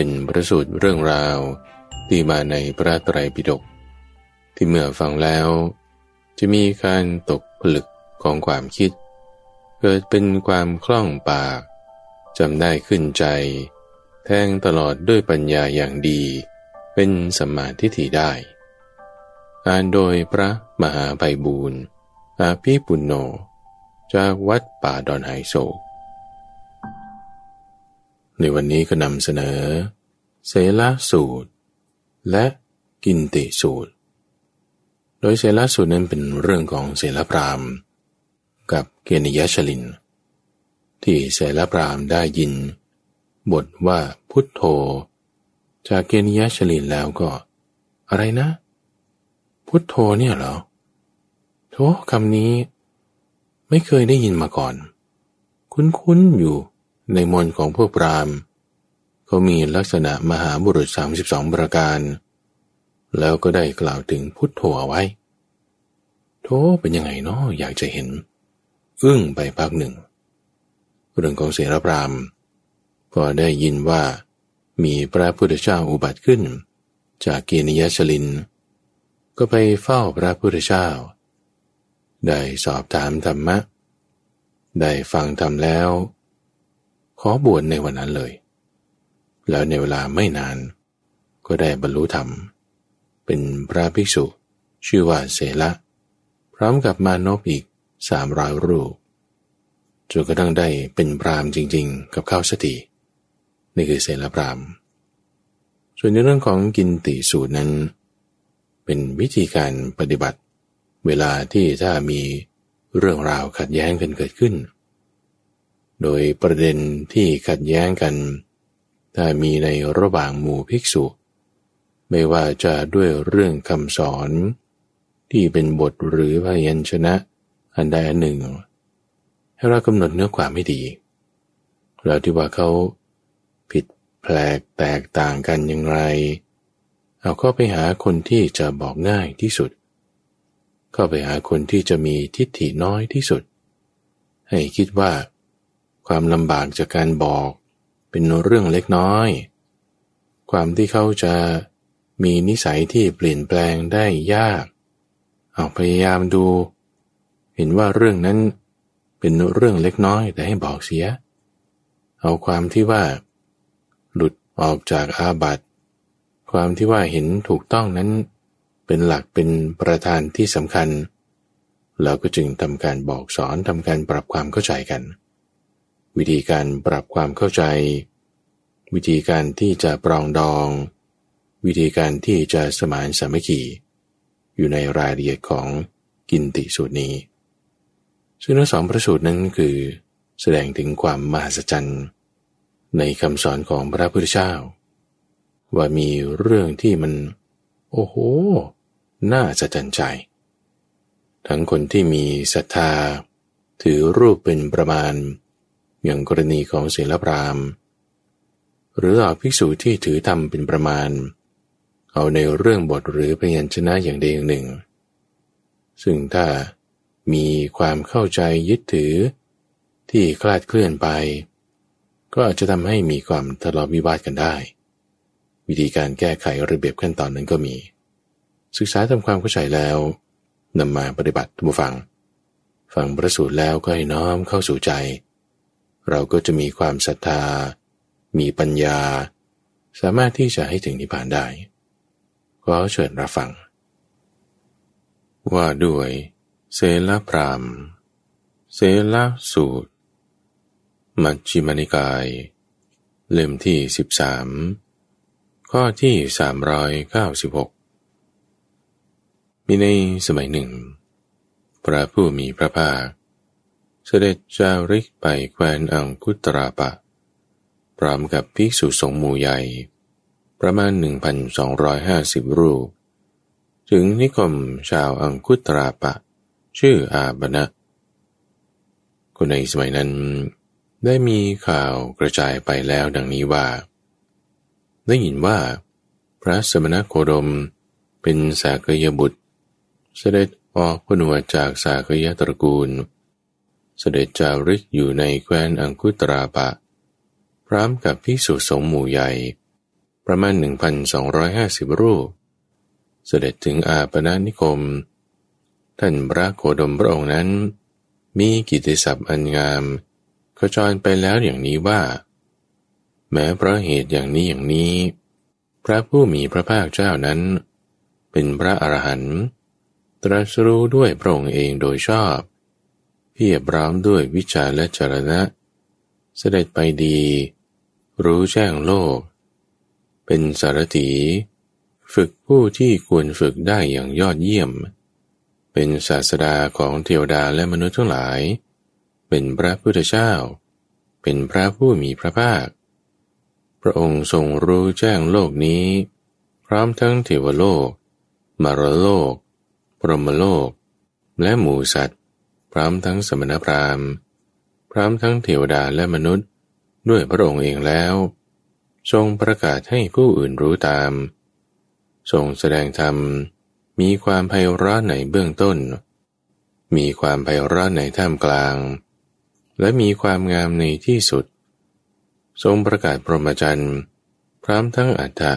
เป็นประสูตรเรื่องราวที่มาในพระไตรปิฎกที่เมื่อฟังแล้ว จะมีการตกผลึกของความคิด เกิดเป็นความคล่องปากจำได้ขึ้นใจ แทงตลอดด้วยปัญญาอย่างดี เป็นสมมาทิฏฐิได้ อ่านโดยพระมหาไพบูรณ์อาภีปุณโญจากวัดป่าดอนไฮโซ ในวันนี้ก็นำเสนอ เสลสูตร และกินติสูตร โดยเสลสูตรนั้นเป็นเรื่องของเสลพรามกับเกณยชลิน ที่เสลพรามได้ยิน บทว่าพุทโธ จากเกณยชลินแล้วก็ อะไรนะ พุทโธเนี่ยเหรอโธคำนี้ ไม่เคยได้ยินมาก่อน คุ้นๆอยู่ ในมนของพวกปรามเขามีลักษณะมหาบุรุษ 32 ประการ แล้วก็ได้กล่าวถึงพุทโธไว้ โธเป็นยังไงเนาะอยากจะเห็น อึ้งไปพักหนึ่ง เรื่องของเสรพรามก็ได้ยินว่า มีพระพุทธเจ้าอุบัติขึ้น จากเกณยชลิน ก็ไปเฝ้าพระพุทธเจ้า ได้สอบถามธรรมะ ได้ฟังธรรมแล้ว ขอบวชในวันนั้นเลย แล้วในเวลาไม่นาน ก็ได้บรรลุธรรม เป็นพระภิกษุ ชื่อว่าเสละพร้อมกับมานพอีกสามร้อยรูปจนกระทั่งได้เป็นพรามจริง ๆ กับข้าวสติ นี่คือเสละพราม ส่วนในเรื่องของกินติสูตรนั้น เป็นวิธีการปฏิบัติ เวลาที่ถ้ามีเรื่องราวขัดแย้งกันเกิดขึ้น โดยประเด็นที่ขัดแย้งกัน ถ้ามีในระหว่างหมู่ภิกษุ ไม่ว่าจะด้วยเรื่องคำสอน ที่เป็นบทหรือพยัญชนะ อันใดอันหนึ่ง ให้เรากำหนดเนื้อความไม่ดีแล้วที่ว่าเขาผิดแปลกแตกต่างกันอย่างไร เอาก็ไปหาคนที่จะบอกง่ายที่สุดเข้าไปหาคนที่จะมีทิฏฐิน้อยที่สุด ให้คิดว่า ความลำบากจากการบอกเป็นเรื่องเล็กน้อย ความที่เขาจะมีนิสัยที่เปลี่ยนแปลงได้ยากเอาพยายามดู เห็นว่าเรื่องนั้นเป็นเรื่องเล็กน้อยแต่ให้บอกเสีย เอาความที่ว่า หลุดออกจากอาบัติความที่ว่าเห็นถูกต้องนั้น เป็นหลักเป็นประธานที่สำคัญ เราก็จึงทำการบอกสอนทำการปรับความเข้าใจกัน วิธีการปรับความเข้าใจ วิธีการที่จะปรองดอง วิธีการที่จะสมานสามัคคีอยู่ในรายละเอียดของกินติสูตรนี้ ซึ่งทั้งสองประสูตรนั้นคือ แสดงถึงความมหัศจรรย์ในคำสอนของพระพุทธเจ้า ว่ามีเรื่องที่มัน โอ้โห น่าจะจันใจ ทั้งคนที่มีศรัทธา ถือรูปเป็นประมาณ อย่างกรณีของเสลพรามหรือเอาภิกษุที่ถือธรรมเป็นประมาณ เอาในเรื่องบทหรือพยัญชนะอย่างใดอย่างหนึ่ง ซึ่งถ้ามีความเข้าใจยึดถือที่คลาดเคลื่อนไป ก็อาจจะทำให้มีความทะเลาะวิวาทกันได้ วิธีการแก้ไขระเบียบขั้นตอนนั้นก็มี ศึกษาทำความเข้าใจแล้วนำมาปฏิบัติทุกฝัง ฟังประสูตรแล้วก็ให้น้อมเข้าสู่ใจ เราก็จะมีความศรัทธา มีปัญญา สามารถที่จะให้ถึงนิพพานได้ก็เชิญรับฟัง ว่าด้วยเซลพรามเซลสูตร มัชฌิมานิกาย เล่มที่สิบสามข้อที่สามร้อยเก้าสิบหกมีในสมัยหนึ่ง พระผู้มีพระภาค เสด็จจาริกไปแคว้นอังคุตราปะ พร้อมกับภิกษุสงฆ์หมู่ใหญ่ ประมาณ 1,250 รูป ถึงนิคมชาวอังคุตราปะ ชื่ออาบนะ คนในสมัยนั้นได้มีข่าวกระจายไปแล้วดังนี้ว่า ได้ยินว่า พระสมณโคดมเป็นสากยบุตร เสด็จออกพนวจากสากยตระกูลเเสด็จจาริกอยู่ในแคว้นอังคุตราปะ พร้อมกับภิกษุสงฆ์หมู่ใหญ่ ประมาณ 1,250 รูป เสด็จถึงอาปนานิคม ท่านพระโคดมพระองค์นั้น มีกิติศัพท์อันงามขจรไปแล้วอย่างนี้ว่า แม้เพราะเหตุอย่างนี้อย่างนี้ พระผู้มีพระภาคเจ้านั้น เป็นพระอรหันต์ตรัสรู้ด้วยพระองค์เองโดยชอบ เพียบร้อมด้วยวิชาและจรณะ เสด็จไปดี รู้แจ้งโลก เป็นสารถี ฝึกผู้ที่ควรฝึกได้อย่างยอดเยี่ยม เป็นศาสดาของเทวดาและมนุษย์ทั้งหลาย เป็นพระพุทธเจ้า เป็นพระผู้มีพระภาค พระองค์ทรงรู้แจ้งโลกนี้ พร้อมทั้งเทวโลก มารโลก พรหมโลก และหมูสัตว ร้อมทั้งสมณพราหมณ์ พร้อมทั้งเทวดาและมนุษย์ ด้วยพระองค์เองแล้ว ทรงประกาศให้ผู้อื่นรู้ตาม ทรงแสดงธรรมมีความไพเราะในเบื้องต้น มีความไพเราะในท่ามกลาง และมีความงามในที่สุด ทรงประกาศพรหมจรรย์พร้อมทั้งอัฏฐะ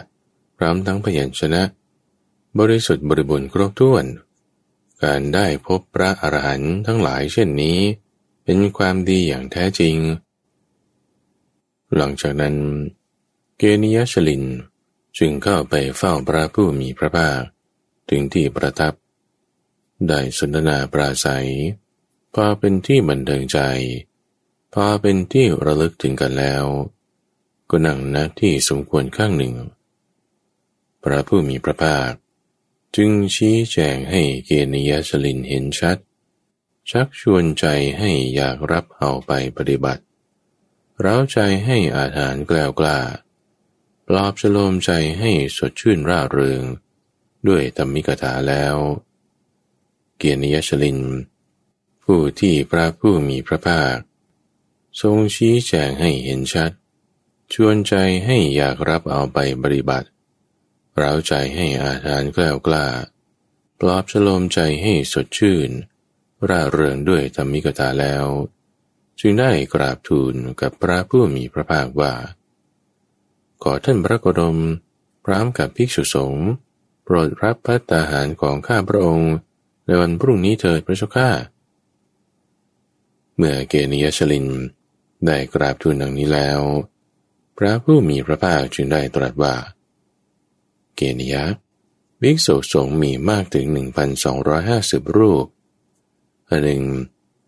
พร้อมทั้งพยัญชนะ บริสุทธิ์บริบูรณ์ครบถ้วน การได้พบพระอรหันต์ทั้งหลายเช่นนี้ เป็นความดีอย่างแท้จริง หลังจากนั้น เกนิยชลินจึงเข้าไปเฝ้าพระผู้มีพระภาคถึงที่ประทับ ได้สนทนาปราศัย พอเป็นที่บันเทิงใจ พอเป็นที่ระลึกถึงกันแล้ว ก็นั่งณที่สมควรข้างหนึ่ง พระผู้มีพระภาค จึงชี้แจงให้เกณยชลินเห็นชัด ชักชวนใจให้อยากรับเอาไปปฏิบัติร้าใจให้อาหารแกล้วกล้า ปลอบฉโลมใจให้สดชื่นร่าเริง ด้วยธรรมิกถาแล้ว เกียรติยชลิน ผู้ที่พระผู้มีพระภาค ทรงชี้แจงให้เห็นชัด ชวนใจให้อยากรับเอาไปปฏิบัติ ร้าใจให้อาหารกล้วกล้า ปลอบฉโลมใจให้สดชื่น ร่าเริงด้วยธรรมิกตาแล้ว จึงได้กราบทูลกับพระผู้มีพระภาคว่า ขอท่านพระโกดมพร้อมกับภิกษุสงฆ์โปรดรับพัตตาหารของข้าพระองค์ ในวันพรุ่งนี้เถิดพระเจ้าข้าเมื่อเกณยชลินได้กราบทูลดังนี้แล้ว พระผู้มีพระภาคจึงได้ตรัสว่า กณยะภิกษุสงฆ์มีมากถึง 1,250 รูปอันหนึ่ง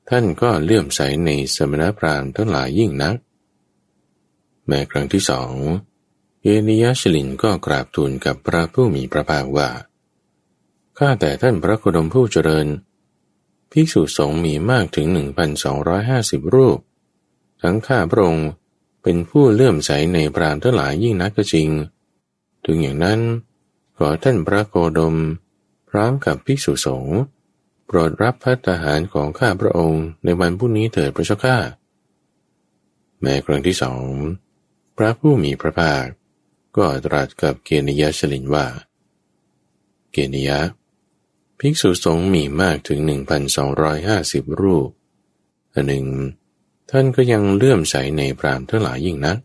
ท่านก็เลื่อมใสในสมณพราหมณ์ทั้งหลายยิ่งนัก แม้ครั้งที่สองเยนิยชลินก็กราบทูลกับพระผู้มีพระภาคว่า ข้าแต่ท่านพระโคดมผู้เจริญ ภิกษุสงฆ์มีมากถึง 1,250 รูป ทั้งข้าพระองค์เป็นผู้เลื่อมใสในพราหมณ์ทั้งหลายยิ่งนักก็จริง ถึงอย่างนั้น ขอท่านพระโคดม พร้อมกับภิกษุสงฆ์โปรดรับพัฒหารของข้าพระองค์ในวันพรุ่งนี้เถิดพระเจ้าข้าแม้ครั้งที่สองพระผู้มีพระภาค ก็ตรัสกับเกณยะชลินว่า เกณยะ ภิกษุสงฆ์มีมากถึง 1,250 รูปอันหนึ่ง ท่านก็ยังเลื่อมใสในพรามทั้งหลายยิ่งนัก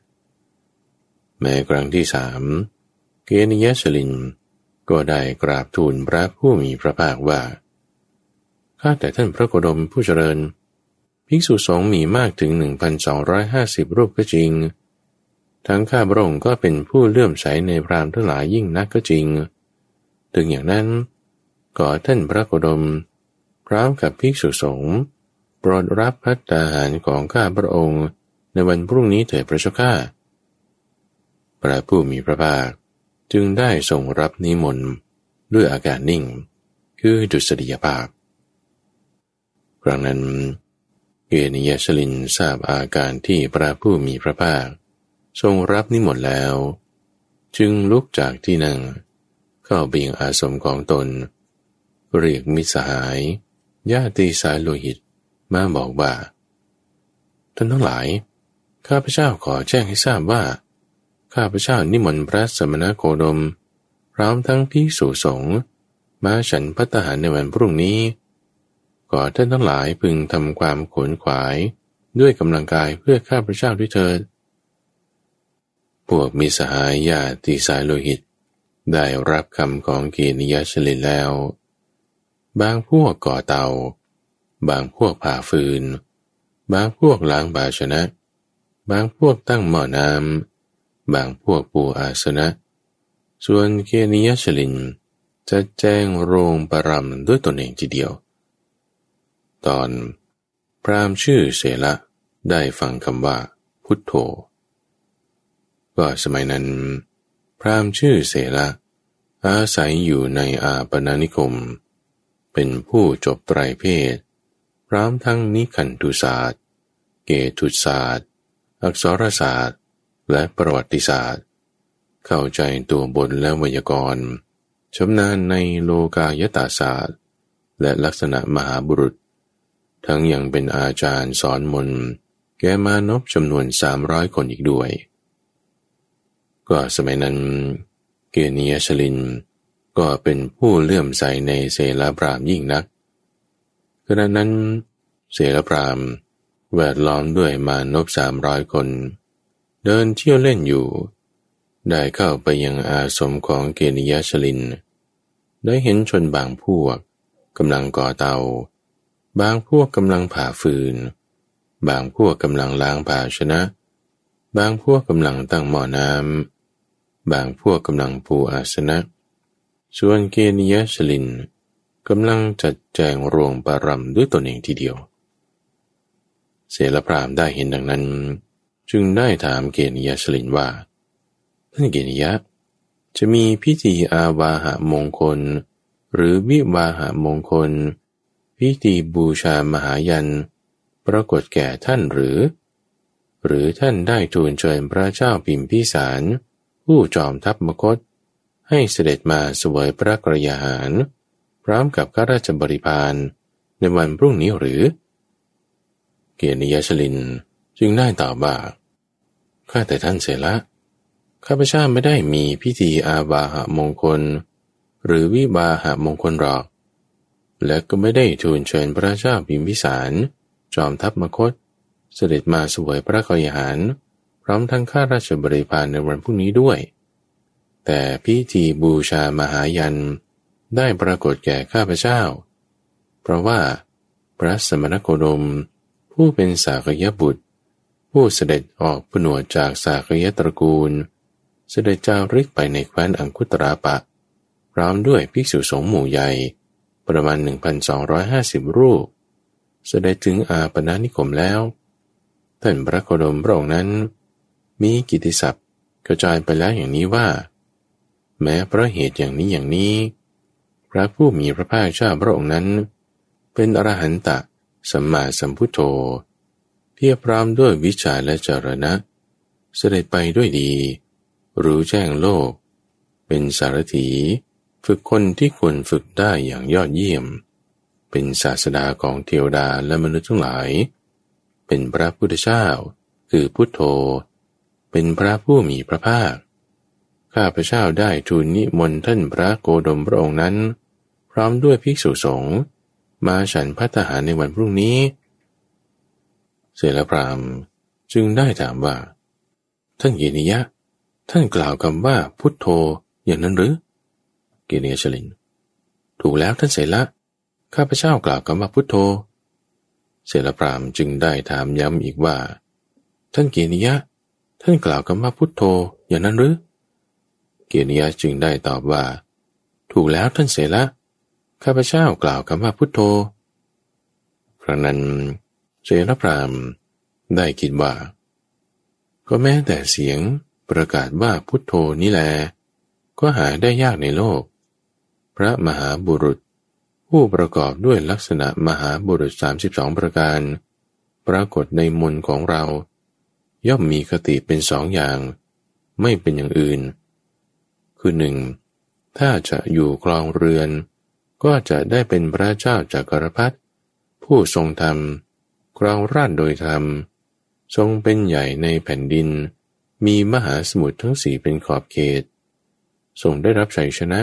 แม้ครั้งที่สามเกณยสลิน ก็ได้กราบทูลพระผู้มีพระภาคว่าข้าแต่ท่านพระโคดมผู้เจริญ ภิกษุสงฆ์มีมากถึง 1,250 รูปก็จริง ทั้งข้าพระองค์ก็เป็นผู้เลื่อมใสในพรามทั้งหลายยิ่งนักก็จริง ถึงอย่างนั้นขอท่านพระโคดม พร้อมกับภิกษุสงฆ์โปรดรับพัฒนาหารของข้าพระองค์ในวันพรุ่งนี้เถิดพระเจ้าข้าพระผู้มีพระภาค จึงได้ทรงรับนิมนต์ด้วยอาการนิ่ง คือดุษฎียภาพ ครั้งนั้นเกนิยชลินทราบอาการที่พระผู้มีพระภาค ทรงรับนิมนต์แล้ว จึงลุกจากที่นั่ง เข้าเบียงอาสมของตน เรียกมิสหายญาติสายโลหิตมาบอกว่าท่านทั้งหลาย ข้าพเจ้าขอแจ้งให้ทราบว่า ข้าพเจ้านิมนต์พระสมณโคดม พร้อมทั้งพิสุสงฆ์มาฉันพัตหารในวันพรุ่งนี้ขอท่านทั้งหลายพึงทำความขนขวายด้วยกำลังกายเพื่อข้าพเจ้าด้วยเถิด พวกมีสหายญาติสายโลหิต ได้รับคำของเกณยชลินแล้ว บางพวกก่อเตา บางพวกผ่าฟืน บางพวกล้างบาชนะ บางพวกตั้งหม้อน้ำ บางพวกปูอาสนะ ส่วนเกณยชลิน จะแจ้งโรงปรำด้วยตนเองทีเดียว ตอนพรามชื่อเสละได้ฟังคำว่า พุทโธ ก็สมัยนั้น พรามชื่อเสละอาศัยอยู่ในอาปนานิคม เป็นผู้จบไตรเพศ พร้อมทั้งนิคันตุศาสตร์ เกตุศาสตร์ อักษรศาสตร์ และประวัติศาสตร์ เข้าใจตัวบนและวยากรณ์ชำนาญในโลกายตาศาสตร์ และลักษณะมหาบุรุษ ทั้งยังเป็นอาจารย์สอนมนแกมานพจำนวนสามร้อยคนอีกด้วย ก็สมัยนั้น เกเนียชลิน ก็เป็นผู้เลื่อมใสในเสลปรามยิ่งนักขณะนั้นเสลปรามแวดล้อมด้วยมานพสามร้อยคน เดินเที่ยวเล่นอยู่ ได้เข้าไปยังอาสมของเกเนียชลิน ได้เห็นชนบางพวกกำลังก่อเตา บางพวกกำลังผ่าฟืน บางพวกกำลังล้างภาชนะ บางพวกกำลังตั้งหม้อน้ำ บางพวกกำลังปูอาสนะ ส่วนเกเนียชลินกำลังจัดแจงโรงปารำด้วยตนเองทีเดียว เสลพรามได้เห็นดังนั้น จึงได้ถามเกเนียชลินว่าท่านเกเนียจะมีพิธีอาวาหะมงคล หรือวิวาหะมงคล พิธีบูชามหายัน ปรากฏแก่ท่านหรือ หรือท่านได้ทูลเชิญพระเจ้าพิมพิสาร ผู้จอมทัพมคต ให้เสด็จมาสวยพระกรยาหาร พร้อมกับข้าราชบริพารในวันพรุ่งนี้หรือ เกียรติยชลินจึงได้ตอบว่า ข้าแต่ท่านเสละข้าพเจ้าไม่ได้มีพิธีอาบาหะมงคล หรือวิบาหะมงคลหรอก และก็ไม่ได้ทูลเชิญพระเจ้าพิมพิสาร จอมทัพมคต เสด็จมาสวยพระกยาหาร พร้อมทั้งข้าราชบริพารในวันพรุ่งนี้ด้วย แต่พิธีบูชามหายันได้ปรากฏแก่ข้าพเจ้า เพราะว่าพระสมณโคดมผู้เป็นสากยบุตร ผู้เสด็จออกผนวดจากสากยตระกูล เสด็จจาริกไปในแคว้นอังคุตราปะพร้อมด้วยภิกษุสงฆ์หมู่ใหญ่ ประมาณ 1,250 รูป เสด็จถึงอาปนานิคมแล้ว ท่านพระโคดมพระองค์นั้น มีกิติศัพท์กระจายไปแล้วอย่างนี้ว่า แม้เพราะเหตุอย่างนี้อย่างนี้ พระผู้มีพระภาคเจ้าพระองค์นั้น เป็นอรหันตะสัมมาสัมพุทโธ เพียบพร้อมด้วยวิชาและจรณะ เสด็จไปด้วยดี รู้แจ้งโลก เป็นสารถี ฝึกคนที่ควรฝึกได้อย่างยอดเยี่ยม เป็นศาสดาของเทวดาและมนุษย์ทั้งหลาย เป็นพระพุทธเจ้า คือพุทโธ เป็นพระผู้มีพระภาค ข้าพระเจ้าได้ทูลนิมนต์ท่านพระโกดมพระองค์นั้น พร้อมด้วยภิกษุสงฆ์มาฉันพัฒหารในวันพรุ่งนี้ เสรพรามจึงได้ถามว่า ท่านเยนิยะ ท่านกล่าวคำว่าพุทโธอย่างนั้นหรือ เกเนียชลิน ถูกแล้วท่านเสละข้าพเจ้ากล่าวคำว่าพุทโธ เสลพรามจึงได้ถามย้ำอีกว่า ท่านเกียนิยะ ท่านกล่าวคำว่าพุทโธอย่างนั้นหรือ เกียนิยะจึงได้ตอบว่า ถูกแล้วท่านเสละข้าพเจ้ากล่าวคำว่าพุทโธครั้งนั้น เสลพรามได้คิดว่า ก็แม้แต่เสียงประกาศว่าพุทโธนี่แหละก็หาได้ยากในโลก พระมหาบุรุษ ผู้ประกอบด้วยลักษณะมหาบุรุษ 32 ประการ ปรากฏในมนของเรา ย่อมมีคติเป็นสองอย่าง ไม่เป็นอย่างอื่น คือหนึ่งถ้าจะอยู่ครองเรือน ก็จะได้เป็นพระเจ้าจากกรพัฒผู้ทรงธรรม ครองราชโดยธรรม ทรงเป็นใหญ่ในแผ่นดิน มีมหาสมุทรทั้งสี่เป็นขอบเขต ทรงได้รับชัยชนะ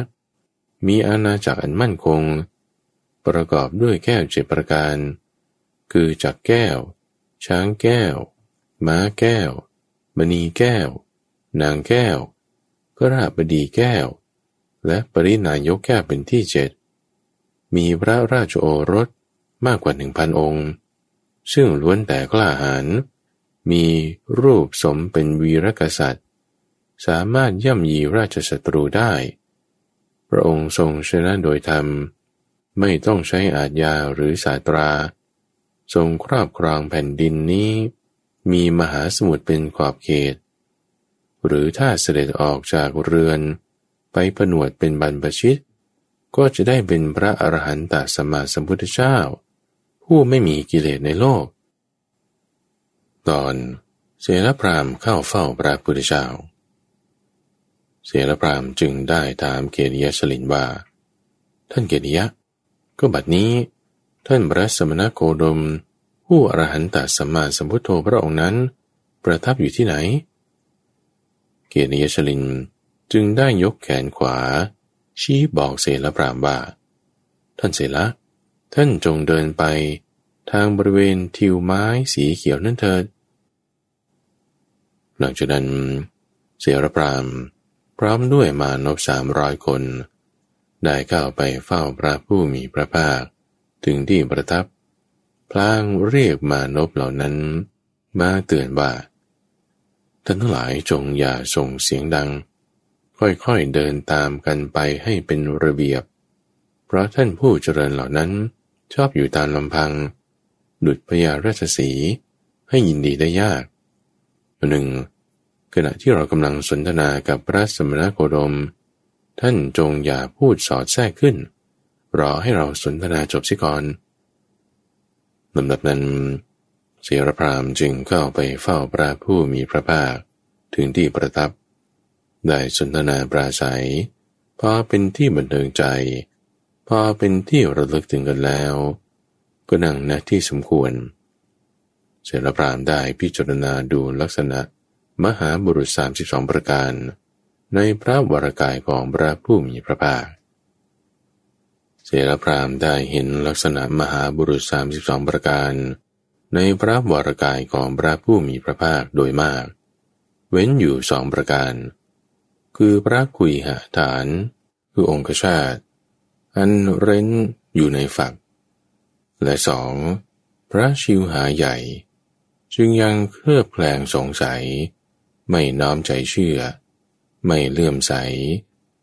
มีอาณาจักรอันมั่นคง ประกอบด้วยแก้วเจ็ดประการ คือจักแก้ว ช้างแก้ว ม้าแก้ว มณีแก้ว นางแก้วพระราบดีแก้ว และปรินายกแก้วเป็นที่เจ็ดมีพระราชโอรสมากกว่าหนึ่งพันองค์ ซึ่งล้วนแต่กล้าหาญมีรูปสมเป็นวีรกษัตริย์ สามารถย่ำยีราชศัตรูได้ พระองค์ทรงชนะโดยธรรม ไม่ต้องใช้อาญาหรือสาตรา ทรงครอบครองแผ่นดินนี้ มีมหาสมุทรเป็นขอบเขต หรือถ้าเสด็จออกจากเรือนไปผนวดเป็นบรรพชิต ก็จะได้เป็นพระอรหันตสัมมาสัมพุทธเจ้า ผู้ไม่มีกิเลสในโลก ตอนเสรพรามเข้าเฝ้าพระพุทธเจ้า เสรพรามจึงได้ถามเกณยชลินว่า ท่านเกณยะก็บัดนี้ ท่านพระสมณโคดม ผู้อรหันตสัมมาสัมพุทโธพระองค์นั้น ประทับอยู่ที่ไหน เกณยชลินจึงได้ยกแขนขวา ชี้บอกเสรพรามว่า ท่านเสระ ท่านจงเดินไป ทางบริเวณทิวไม้สีเขียวนั่นเถิด หลังจากนั้นเสรพรามพร้อมด้วยมานพสามร้อยคน ได้เข้าไปเฝ้าพระผู้มีพระภาค ถึงที่ประทับ พลางเรียกมานพเหล่านั้น มาเตือนว่าท่านทั้งหลายจงอย่าส่งเสียงดัง ค่อยๆเดินตามกันไปให้เป็นระเบียบ เพราะท่านผู้เจริญเหล่านั้น ชอบอยู่ตามลำพัง ดุดพญาราชสีให้ยินดีได้ยากหนึ่งขณะที่เรากำลังสนทนากับพระสมณโคดม ท่านจงอย่าพูดสอดแทรกขึ้น รอให้เราสนทนาจบสิก่อนลำดับนั้นเสรพรามจึงเข้าไปเฝ้าพระผู้มีพระภาคถึงที่ประทับ ได้สนทนาปราศัยพอเป็นที่บันเทิงใจ พอเป็นที่ระลึกถึงกันแล้ว ก็นั่งณที่สมควร เสรพรามได้พิจารณาดูลักษณะ มหาบุรุษสามสิบสองประการ ในพระวรากายของพระผู้มีพระภาค เสรพรามได้เห็นลักษณะมหาบุรุษสามสิบสองประการ ในพระวรากายของพระผู้มีพระภาคโดยมาก เว้นอยู่สองประการ คือพระคุยหาฐาน คือองคชาติ อันเร้นอยู่ในฝัก และสองพระชิวหาใหญ่ จึงยังเคลือบแคลงสงสัย ไม่น้อมใจเชื่อ ไม่เลื่อมใส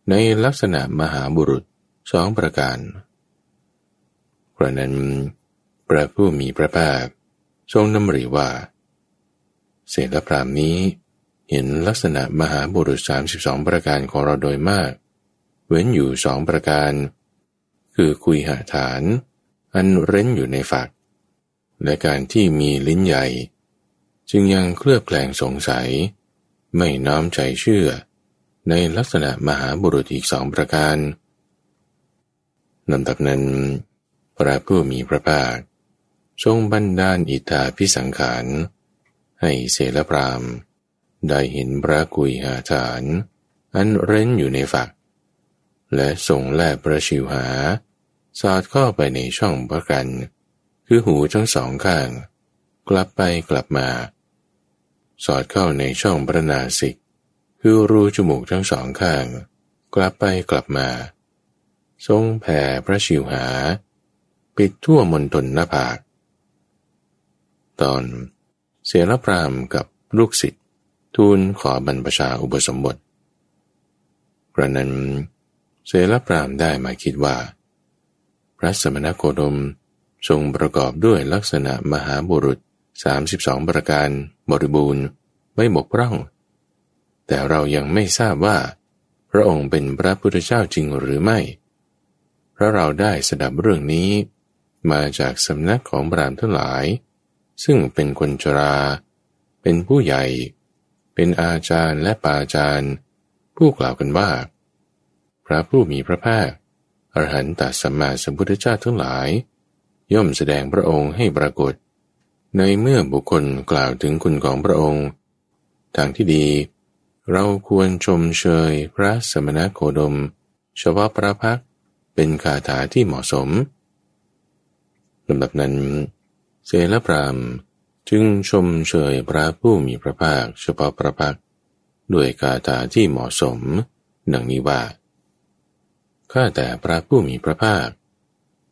ในลักษณะมหาบุรุษสองประการเพระนั้น พระผู้มีพระภาค ทรงนำริว่าเสรพรามนี้เห็นลักษณะมหาบุรุษสามสิบสองประการของเราโดยมาก เว้นอยู่สองประการ คือคุยหาฐาน อันเร้นอยู่ในฝัก และการที่มีลิ้นใหญ่ จึงยังเคลือบแคลงสงสัย ไม่น้อมใจเชื่อ ในลักษณะมหาบุรุษอีกสองประการลำดับนั้น พระผู้มีพระภาค ทรงบันดาลอิทาพิสังขาร ให้เสลพรามได้เห็นพระกุยหาฐาน อันเร้นอยู่ในฝัก และส่งแลบประชิวหา สอดเข้าไปในช่องพระกัน คือหูทั้งสองข้าง กลับไปกลับมา สอดเข้าในช่องพระนาสิก คือรูจมูกทั้งสองข้าง กลับไปกลับมา ทรงแผ่พระชิวหา ปิดทั่วมณฑลหน้าผาก ตอนเสรพรามกับลูกศิษย์ทูลขอบรรพชาอุปสมบทกระนั้น เสลปรามได้มาคิดว่า พระสมณโคดมทรงประกอบด้วยลักษณะมหาบุรุษ 32 ประการบริบูรณ์ไม่บกพร่อง แต่เรายังไม่ทราบว่า พระองค์เป็นพระพุทธเจ้าจริงหรือไม่ เพราะเราได้สดับเรื่องนี้ มาจากสำนักของบรามทั้งหลาย ซึ่งเป็นคนชรา เป็นผู้ใหญ่ เป็นอาจารย์และปาจารย์ ผู้กล่าวกันว่า ระผู้มีพระภาคอรหันตสัมมาสัมพุทธเจ้าทั้งหลาย ย่อมแสดงพระองค์ให้ปรากฏ ในเมื่อบุคคลกล่าวถึงคุณของพระองค์ทางที่ดี เราควรชมเชยพระสมณโคดมเฉพาะพระพักเป็นคาถาที่เหมาะสมลำดับนั้นเสลพรามจึงชมเชยพระผู้มีพระภาคเฉพาะพระพักด้วยคาถาที่เหมาะสม ดังนี้ว่า ข้าแต่พระผู้มีพระภาค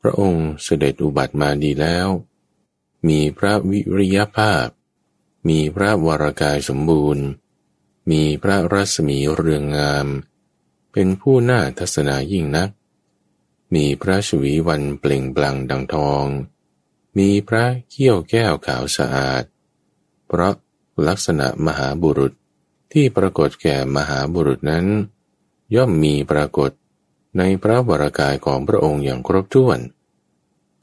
พระองค์เสด็จอุบัติมาดีแล้ว มีพระวิริยภาพ มีพระวรากายสมบูรณ์ มีพระรัศมีเรืองงาม เป็นผู้น่าทัศนายิ่งนัก มีพระชวีวันเปล่งปลั่งดังทอง มีพระเขี้ยวแก้วขาวสะอาด เพราะลักษณะมหาบุรุษที่ปรากฏแก่มหาบุรุษนั้น ย่อมมีปรากฏ ในพระวรากายของพระองค์อย่างครบถ้วน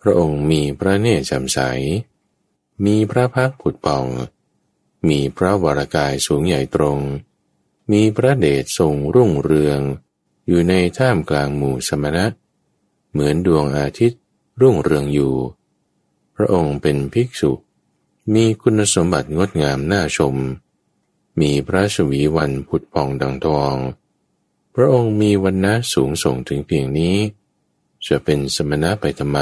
พระองค์มีพระเนตรจ่มใส มีพระพักผุดป่อง มีพระวรากายสูงใหญ่ตรง มีพระเดชทรงรุ่งเรือง อยู่ในท่ามกลางหมู่สมณะ เหมือนดวงอาทิตย์รุ่งเรืองอยู่ พระองค์เป็นภิกษุ มีคุณสมบัติงดงามน่าชม มีพระชวีวันผุดผ่องดังทอง ระองค์มีวันนะสูงส่งถึงเพียงนี้ จะเป็นสมณะไปทำไม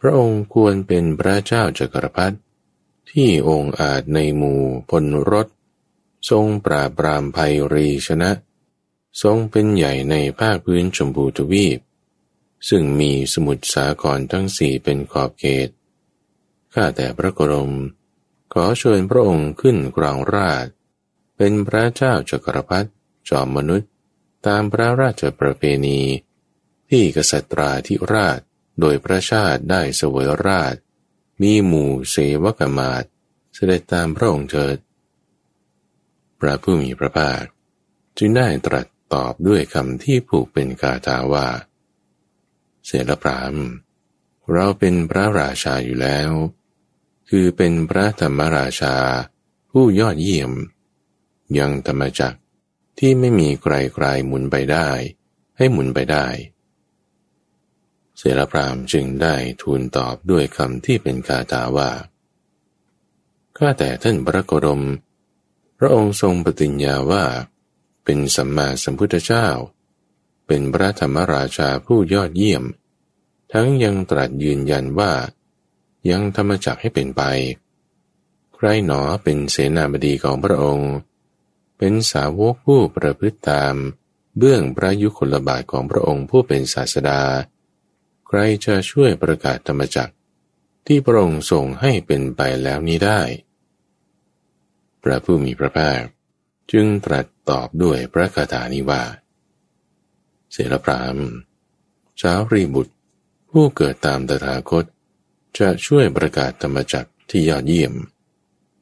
พระองค์ควรเป็นพระเจ้าจักรพรรดิที่องค์อาจในหมู่พลรถ ทรงปราบปรามภัยรีชนะ ทรงเป็นใหญ่ในภาคพื้นชมพูทวีป ซึ่งมีสมุทรสาครทั้งสี่เป็นขอบเขต ข้าแต่พระกรม ขอเชิญพระองค์ขึ้นกรองราช เป็นพระเจ้าจักรพรรดิจอมมนุษย์ ตามพระราชประเพณี ที่กษัตราธิราชโดยพระชาติได้เสวยราช มีหมู่เสวกมาศเสด็จตามพระองค์เถิด พระผู้มีพระภาค จึงได้ตรัสตอบด้วยคำที่ผูกเป็นกาถาว่า เสรพรามเราเป็นพระราชาอยู่แล้ว คือเป็นพระธรรมราชาผู้ยอดเยี่ยม ยังธรรมจัก ที่ไม่มีใครใครหมุนไปได้ ให้หมุนไปได้ เสรพรามจึงได้ทูลตอบด้วยคำที่เป็นคาถาว่า ข้าแต่ท่านพระโกรม พระองค์ทรงปฏิญญาว่า เป็นสัมมาสัมพุทธเจ้า เป็นพระธรรมราชาผู้ยอดเยี่ยม ทั้งยังตรัสยืนยันว่า ยังธรรมจักให้เป็นไป ใครหนอเป็นเสนาบดีของพระองค์ เป็นสาวกผู้ประพฤติตาม เบื้องพระยุคลบาทของพระองค์ผู้เป็นศาสดา ใครจะช่วยประกาศธรรมจักรที่พระองค์ทรงให้เป็นไปแล้วนี้ได้ พระผู้มีพระภาค จึงตรัสตอบด้วยพระคาถานี้ว่า เสรพรามชาวรีบุตร ผู้เกิดตามตถาคต จะช่วยประกาศธรรมจักรที่ยอดเยี่ยม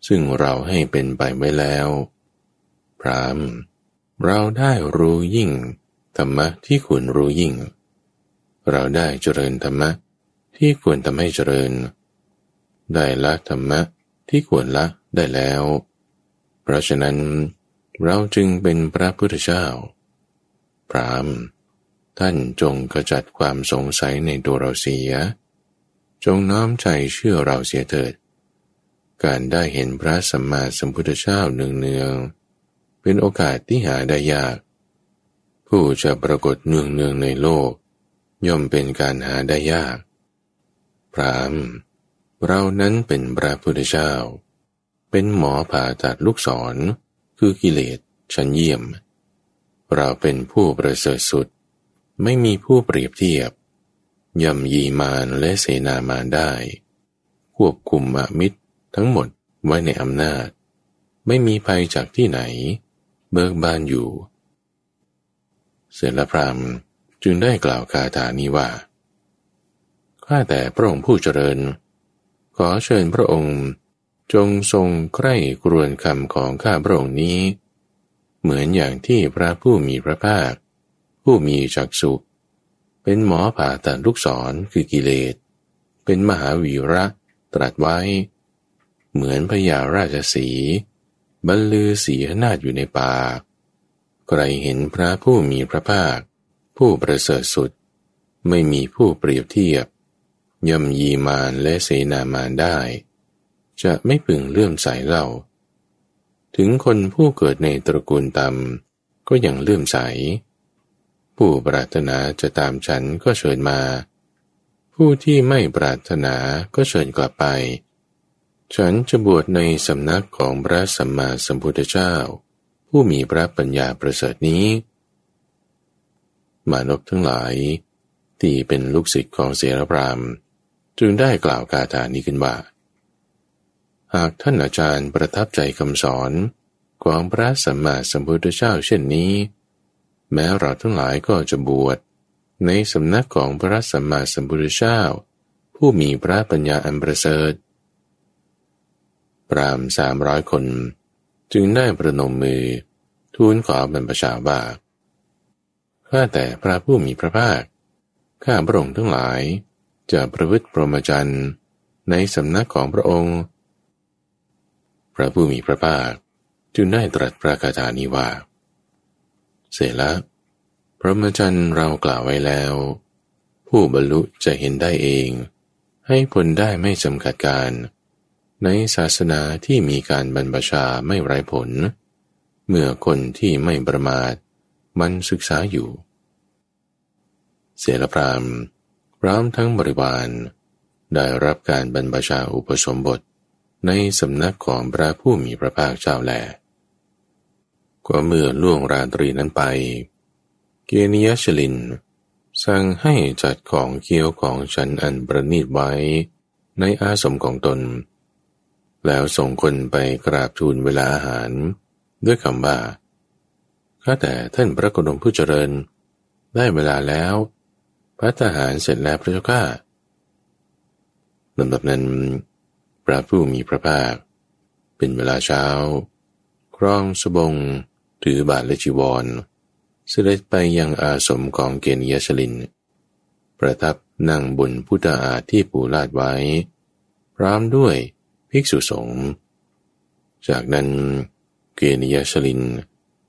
ซึ่งเราให้เป็นไปไว้แล้ว พรามเราได้รู้ยิ่งธรรมะที่ควรรู้ยิ่ง เราได้เจริญธรรมะที่ควรทำให้เจริญ ได้ละธรรมะที่ควรละได้แล้ว เพราะฉะนั้น เราจึงเป็นพระพุทธเจ้า พรามท่านจงกระจัดความสงสัยในตัวเราเสีย จงน้อมใจเชื่อเราเสียเถิด การได้เห็นพระสัมมาสัมพุทธเจ้าเนืองเนือง เป็นโอกาสที่หาได้ยาก ผู้จะปรากฏเนืองเนืองในโลก ย่อมเป็นการหาได้ยาก พรามเรานั้นเป็นพระพุทธเจ้า เป็นหมอผ่าตัดลูกศร คือกิเลสชั้นเยี่ยม เราเป็นผู้ประเสริฐสุด ไม่มีผู้เปรียบเทียบ ย่ำยีมารและเสนามารได้ ควบคุมอมิตรทั้งหมดไว้ในอำนาจ ไม่มีภัยจากที่ไหน เบิกบานอยู่ เสร็จแล้วพรามจึงได้กล่าวคาถานี้ว่า ข้าแต่พระองค์ผู้เจริญ ขอเชิญพระองค์จงทรงใคร่กรวนคำของข้าพระองค์นี้ เหมือนอย่างที่พระผู้มีพระภาค ผู้มีจักสุเป็นหมอผ่าตัดลูกศรคือกิเลส เป็นมหาวีระตรัสไว้ เหมือนพญาราชสี บรรลือสีหนาดอยู่ในป่าใครเห็นพระผู้มีพระภาค ผู้ประเสริฐสุด ไม่มีผู้เปรียบเทียบ ย่ำยีมารและเสนามารได้ จะไม่พึงเลื่อมใสเล่า ถึงคนผู้เกิดในตระกูลต่ำก็ยังเลื่อมใส ผู้ปรารถนาจะตามฉันก็เชิญมา ผู้ที่ไม่ปรารถนาก็เชิญกลับไป ฉันจะบวชในสำนักของพระสัมมาสัมพุทธเจ้า ผู้มีพระปัญญาประเสริฐนี้ มานพทั้งหลาย ที่เป็นลูกศิษย์ของเสรพรามจึงได้กล่าวกาถานี้ขึ้นว่า หากท่านอาจารย์ประทับใจคำสอนของพระสัมมาสัมพุทธเจ้าเช่นนี้ แม้เราทั้งหลายก็จะบวชในสำนักของพระสัมมาสัมพุทธเจ้า ผู้มีพระปัญญาอันประเสริฐ รามสามร้อยคน จึงได้ประนมมือ ทูลขอบรรพชาว่าข้าแต่พระผู้มีพระภาค ข้าพระองค์ทั้งหลาย จะประพฤติพรหมจรรย์ในสำนักของพระองค์ พระผู้มีพระภาคจึงได้ตรัสประกาศานี้ว่า เสร็จแล้วพรหมจรรย์เรากล่าวไว้แล้ว ผู้บรรลุจะเห็นได้เอง ให้ผลได้ไม่จำกัดการ ในศาสนาที่มีการบรรพชาไม่ไร้ผล เมื่อคนที่ไม่ประมาท มันศึกษาอยู่ เสรพรามพร้อมทั้งบริวาร ได้รับการบรรพชาอุปสมบทในสำนักของพระผู้มีพระภาคเจ้าแลก็เมื่อล่วงราตรีนั้นไป เกเนียชลิน สั่งให้จัดของเคี้ยวของฉันอันประณีตไว้ ในอาสมของตน แล้วส่งคนไปกราบทูลเวลาอาหาร ด้วยคำว่าข้าแต่ท่านพระกนมผู้เจริญ ได้เวลาแล้ว พระทหารเสร็จแล้วพระเจ้าข้าลำดับนั้น พระผู้มีพระภาค เป็นเวลาเช้า ครองสบง ถือบาทและจีวร เสด็จไปยังอาสมของเกณยชลิน ประทับนั่งบนพุทธาที่ปูลาดไว้ พร้อมด้วย ภิกษุสงฆ์ จากนั้นเกณยชลิน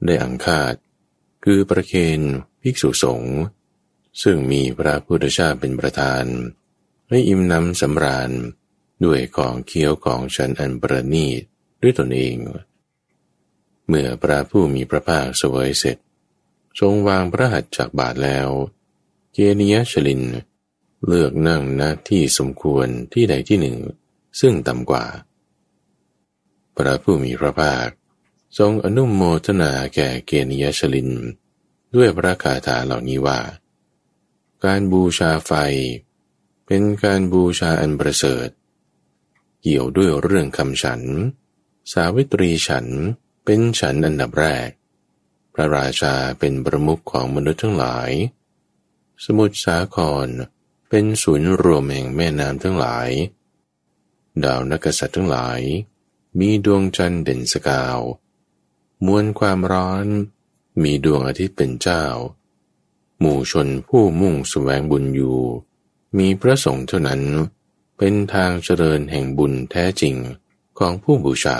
ได้อังคาด คือประเคนภิกษุสงฆ์ซึ่งมีพระพุทธเจ้าเป็นประธาน ให้อิ่มน้ำสำราญด้วยของเคี้ยวของฉันอันประณีตด้วยตนเอง เมื่อพระผู้มีพระภาคสวยเสร็จ ทรงวางพระหัตถ์จากบาทแล้วเกนียชลินเลือกนั่งหน้าที่สมควรที่ใดที่หนึ่ง ซึ่งต่ำกว่า พระผู้มีพระภาค ทรงอนุโมทนาแก่เกนียชลิน ด้วยพระคาถาเหล่านี้ว่า การบูชาไฟ เป็นการบูชาอันประเสริฐ เกี่ยวด้วยเรื่องคำฉัน สาวิตรีฉันเป็นฉันอันดับแรก พระราชาเป็นประมุขของมนุษย์ทั้งหลาย สมุทรสาครเป็นศูนย์รวมแห่งแม่น้ำทั้งหลาย ดาวนักษัตริย์ทั้งหลาย มีดวงจันทร์เด่นสกาว มวลความร้อน มีดวงอาทิตย์เป็นเจ้า หมู่ชนผู้มุ่งสแสวงบุญอยู่ มีพระสงฆ์เท่านั้น เป็นทางเจริญแห่งบุญแท้จริงของผู้บูชา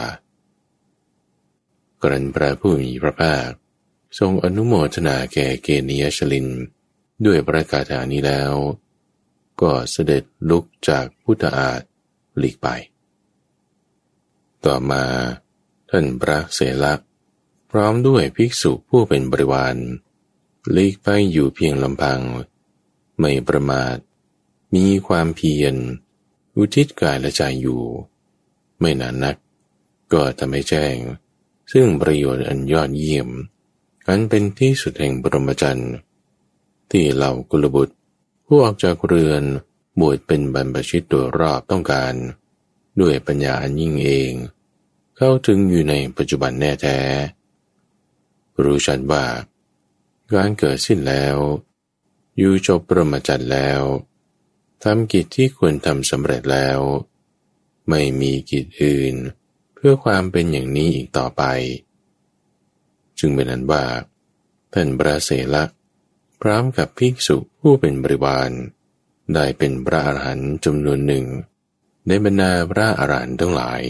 กรันพระผู้มีพระภาค ทรงอนุโมทนาแก่เกเนียชลิน ด้วยประกาศานี้แล้ว ก็เสด็จลุกจากพุทธอาฏ หลีกไป ต่อมาท่านพระเสลักพร้อมด้วยภิกษุผู้เป็นบริวารหลีกไปอยู่เพียงลำพัง ไม่ประมาท มีความเพียร อุทิศกายและใจอยู่ ไม่นานนัก ก็ทำให้แจ้ง ซึ่งประโยชน์อันยอดเยี่ยม อันเป็นที่สุดแห่งบรมจันทร์ที่เหล่ากุลบุตรผู้ออกจากเรือน บวชเป็นบรรพชิตตัวรอบต้องการ ด้วยปัญญาอันยิ่งเอง เข้าถึงอยู่ในปัจจุบันแน่แท้ รู้ชัดว่าการเกิดสิ้นแล้ว อยู่จบประมาจัร์แล้วทำกิจที่ควรทำสำเร็จแล้ว ไม่มีกิจอื่น เพื่อความเป็นอย่างนี้อีกต่อไป จึงเป็นนั้นว่าท่านพระเสละพร้อมกับภิกษุผู้เป็นบริวาร ได้เป็นพระอรหันต์จำนวนหนึ่ง ในบรรดาพระอรหันต์ทั้งหลาย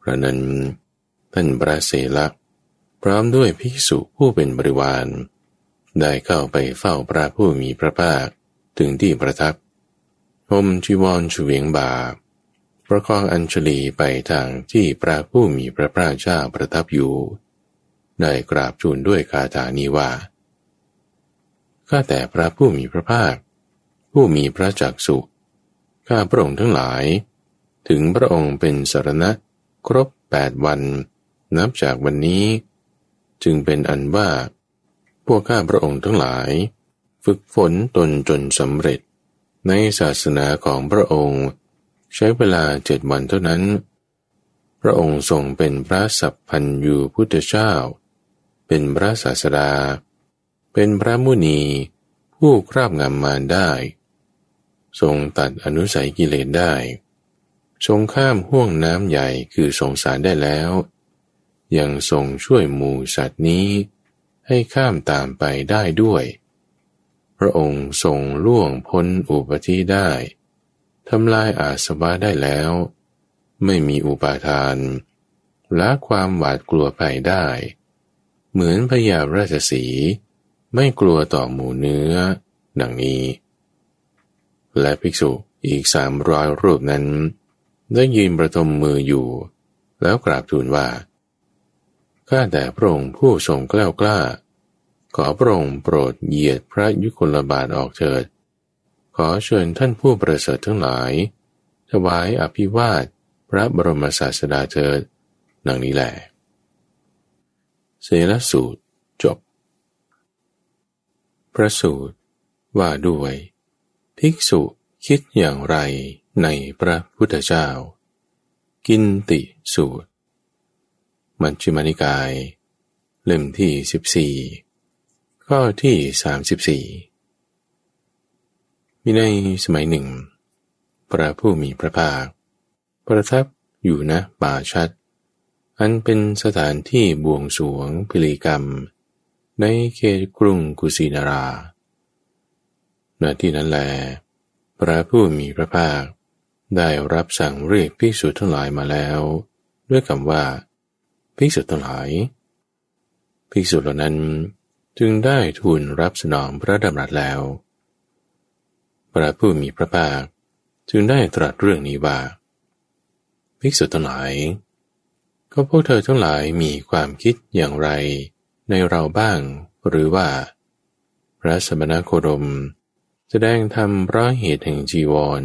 พระนั้นท่านพระเสละพร้อมด้วยภิกษุผู้เป็นบริวาร ได้เข้าไปเฝ้าพระผู้มีพระภาคถึงที่ประทับห่มจีวรเฉวียงบาประคองอัญชลีไปทางที่พระผู้มีพระภาคเจ้าประทับอยู่ ได้กราบทูลด้วยคาถานี้ว่า ข้าแต่พระผู้มีพระภาค ผู้มีพระจักสุข้าพระองค์ทั้งหลาย ถึงพระองค์เป็นสารณะครบแปดวัน นับจากวันนี้ จึงเป็นอันว่า พวกข้าพระองค์ทั้งหลาย ฝึกฝนตนจนสำเร็จ ในศาสนาของพระองค์ ใช้เวลาเจ็ดวันเท่านั้น พระองค์ทรงเป็นพระสัพพันยูพุทธเจ้า เป็นพระศาสดา เป็นพระมุนีผู้คราบงำมารได้ ทรงตัดอนุสัยกิเลสได้ ทรงข้ามห่วงน้ำใหญ่คือสงสารได้แล้ว ยังทรงช่วยหมูสัตว์นี้ให้ข้ามตามไปได้ด้วย พระองค์ทรงล่วงพ้นอุปธิได้ทำลายอาสวะได้แล้ว ไม่มีอุปาทานละความหวาดกลัวภัยได้ เหมือนพญาราชสี ไม่กลัวต่อหมูเนื้อ ดังนี้ และภิกษุอีกสามร้อยรูปนั้น ได้ยืนประทมมืออยู่ แล้วกราบทูลว่าข้าแต่พระองค์ผู้ทรงกล้ากล้า ขอพระองค์โปรดเหยียดพระยุคลบาทออกเถิด ขอเชิญท่านผู้ประเสริฐทั้งหลาย ถวายอภิวาทพระบรมศาสดาเถิดดังนี้แหละเสรสูตรจบ พระสูตร ว่าด้วย ภิกษุคิดอย่างไรในพระพุทธเจ้า กินติสูตร มัญชิมานิกาย เล่มที่ 14 ข้อที่ 34 มีในสมัยหนึ่ง พระผู้มีพระภาค ประทับอยู่นะป่าชัด อันเป็นสถานที่บวงสวงพิริกรรม ในเขตกรุงกุสินาราณที่นั้นแล พระผู้มีพระภาค ได้รับสั่งเรียกภิกษุทั้งหลายมาแล้ว ด้วยคำว่าภิกษุทั้งหลาย ภิกษุเหล่านั้นจึงได้ทูลรับสนองพระดำรัสแล้ว พระผู้มีพระภาคจึงได้ตรัสเรื่องนี้ว่าภิกษุทั้งหลาย ก็พวกเธอทั้งหลายมีความคิดอย่างไร ในเราบ้าง หรือว่า พระสมณโคดม แสดงธรรมเพราะเหตุแห่งจีวร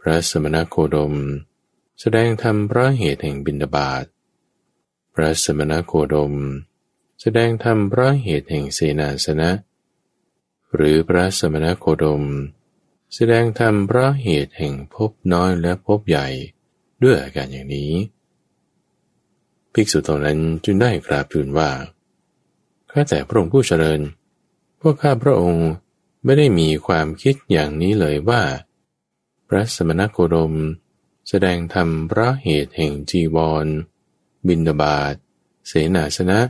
พระสมณโคดม แสดงธรรมเพราะเหตุแห่งบิณฑบาตพระสมณโคดม แสดงธรรมเพราะเหตุแห่งเสนาสนะ หรือพระสมณโคดม แสดงธรรมเพราะเหตุแห่งพบน้อยและพบใหญ่ด้วยอาการอย่างนี้ ภิกษุตรงนั้นจึงได้กราบทูลว่า ข้าแต่พระองค์ผู้เจริญ พวกข้าพระองค์ไม่ได้มีความคิดอย่างนี้เลยว่า พระสมณโคดม แสดงธรรมพระเหตุแห่งจีวร บินดาบาตเสนาสนะ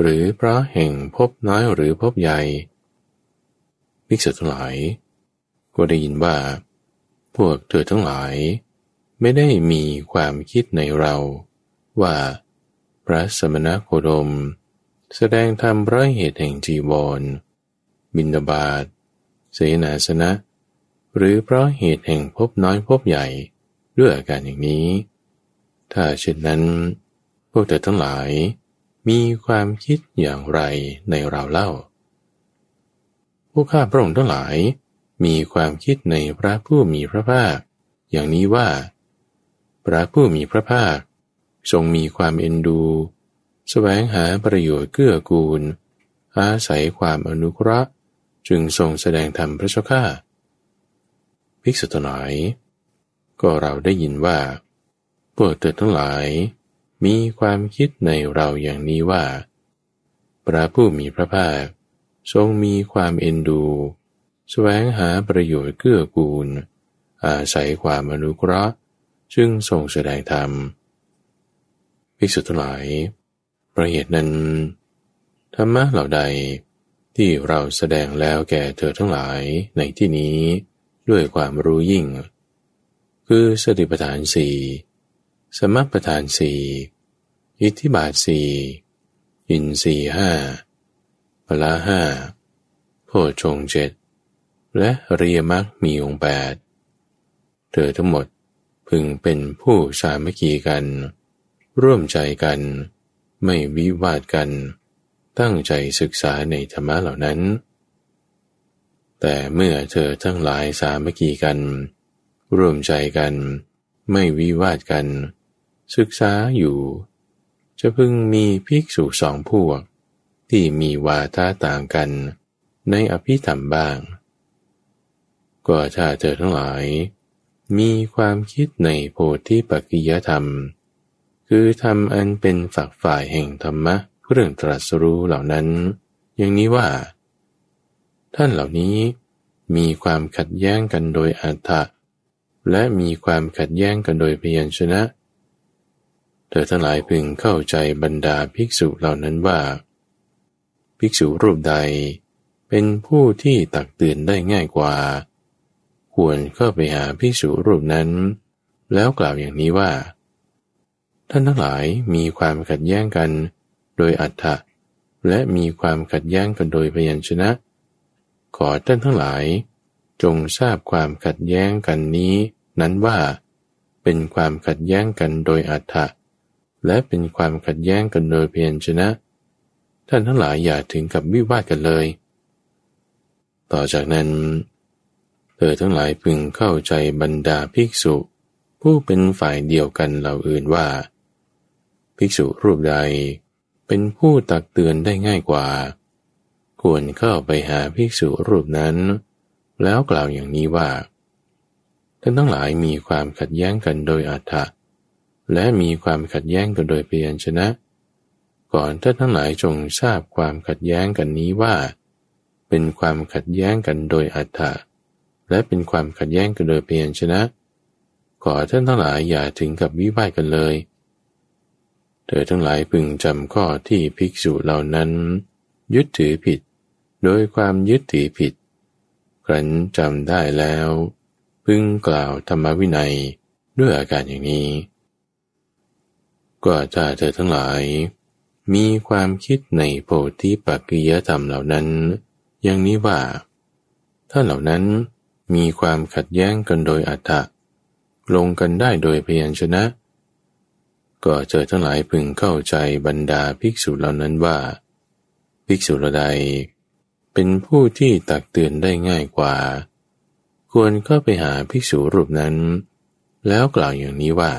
หรือเพราะแห่งพบน้อยหรือพบใหญ่ ภิกษุทั้งหลาย ก็ได้ยินว่า พวกเธอทั้งหลาย ไม่ได้มีความคิดในเรา ว่า พระสมณโคดม แสดงธรรมพระเหตุแห่งจีวร บินบาตเสนาสนะ หรือเพราะเหตุแห่งพบน้อยพบใหญ่ด้วยอาการอย่างนี้ ถ้าเช่นนั้น พวกเธอทั้งหลายมีความคิดอย่างไรในเราเล่าผู้ข้าพระองค์ทั้งหลาย มีความคิดในพระผู้มีพระภาค อย่างนี้ว่า พระผู้มีพระภาค ทรงมีความเอ็นดูสแสวงหาประโยชน์เกื้อกูล อาศัยความอนุเคราะห์จึงทรงแสดงธรรมพระเจ้าข้าภิกษุทั้งหลาย ก็เราได้ยินว่าพวกเธอทั้งหลาย มีความคิดในเราอย่างนี้ว่า พระผู้มีพระภาค ทรงมีความเอ็นดูสแสวงหาประโยชน์เกื้อกูล อาศัยความอนุเคราะห์ จึงทรงแสดงธรรม ภิกษุทั้งหลายประเหตุนั้น ธรรมะเหล่าใดที่เราแสดงแล้วแก่เธอทั้งหลายในที่นี้ด้วยความรู้ยิ่ง คือสติปัฏฐานสี่สมประทานสี่อิทธิบาทสี่อินสี่ห้าพละห้าโพชงเจ็ดและเรียมักมีองแปด เธอทั้งหมดพึงเป็นผู้สามัคคีกัน ร่วมใจกัน ไม่วิวาทกัน ตั้งใจศึกษาในธรรมะเหล่านั้น แต่เมื่อเธอทั้งหลายสามัคคีกัน ร่วมใจกัน ไม่วิวาทกัน ศึกษาอยู่ จะพึงมีภิกษุสองพวก ที่มีวาทะต่างกัน ในอภิธรรมบ้าง ก็ถ้าเธอทั้งหลาย มีความคิดในโพธิปัจกิยธรรม คือทำอันเป็นฝักฝ่ายแห่งธรรมะเรื่องตรัสรู้เหล่านั้น อย่างนี้ว่า ท่านเหล่านี้มีความขัดแย้งกันโดยอัฏฐะและมีความขัดแย้งกันโดยพยัญชนะ เธอทั้งหลายพึงเข้าใจบรรดาภิกษุเหล่านั้นว่า ภิกษุรูปใดเป็นผู้ที่ตักเตือนได้ง่ายกว่า ควรเข้าไปหาภิกษุรูปนั้น แล้วกล่าวอย่างนี้ว่า ท่านทั้งหลายมีความขัดแย้งกัน โดยอัฏฐะและมีความขัดแย้งกันโดยพยัญชนะ ขอท่านทั้งหลาย จงทราบความขัดแย้งกันนี้ นั้นว่า เป็นความขัดแย้งกันโดยอัฏฐะและเป็นความขัดแย้งกันโดยพยัญชนะ ท่านทั้งหลายอย่าถึงกับวิวาทกันเลย ต่อจากนั้น เธอทั้งหลายพึงเข้าใจบรรดาภิกษุ ผู้เป็นฝ่ายเดียวกันเหล่าอื่นว่า ภิกษุรูปใด เป็นผู้ตักเตือนได้ง่ายกว่า ควรเข้าไปหาภิกษุรูปนั้น แล้วกล่าวอย่างนี้ว่าท่านทั้งหลายมีความขัดแย้งกันโดยอัฏฐะและมีความขัดแย้งกันโดยเพียญชนะ ก่อนท่านทั้งหลายจงทราบความขัดแย้งกันนี้ว่า เป็นความขัดแย้งกันโดยอัฏฐะและเป็นความขัดแย้งกันโดยเพียญชนะขอท่านทั้งหลายอย่าถึงกับวิวาทกันเลยเเธอทั้งหลายพึงจำข้อที่ภิกษุเหล่านั้น ยึดถือผิด โดยความยึดถือผิดครั้นจำได้แล้ว พึงกล่าวธรรมวินัยด้วยอาการอย่างนี้ ก็ถ้าเธอทั้งหลาย มีความคิดในโพธิปักกิยธรรมเหล่านั้น อย่างนี้ว่า ถ้าเหล่านั้นมีความขัดแย้งกันโดยอัตถะลงกันได้โดยพยัญชนะ ก็เจอทั้งหลายพึงเข้าใจบรรดาภิกษุเหล่านั้นว่า ภิกษุละใด เป็นผู้ที่ตักเตือนได้ง่ายกว่า ควรเข้าไปหาภิกษุรูปนั้น แล้วกล่าวอย่างนี้ว่า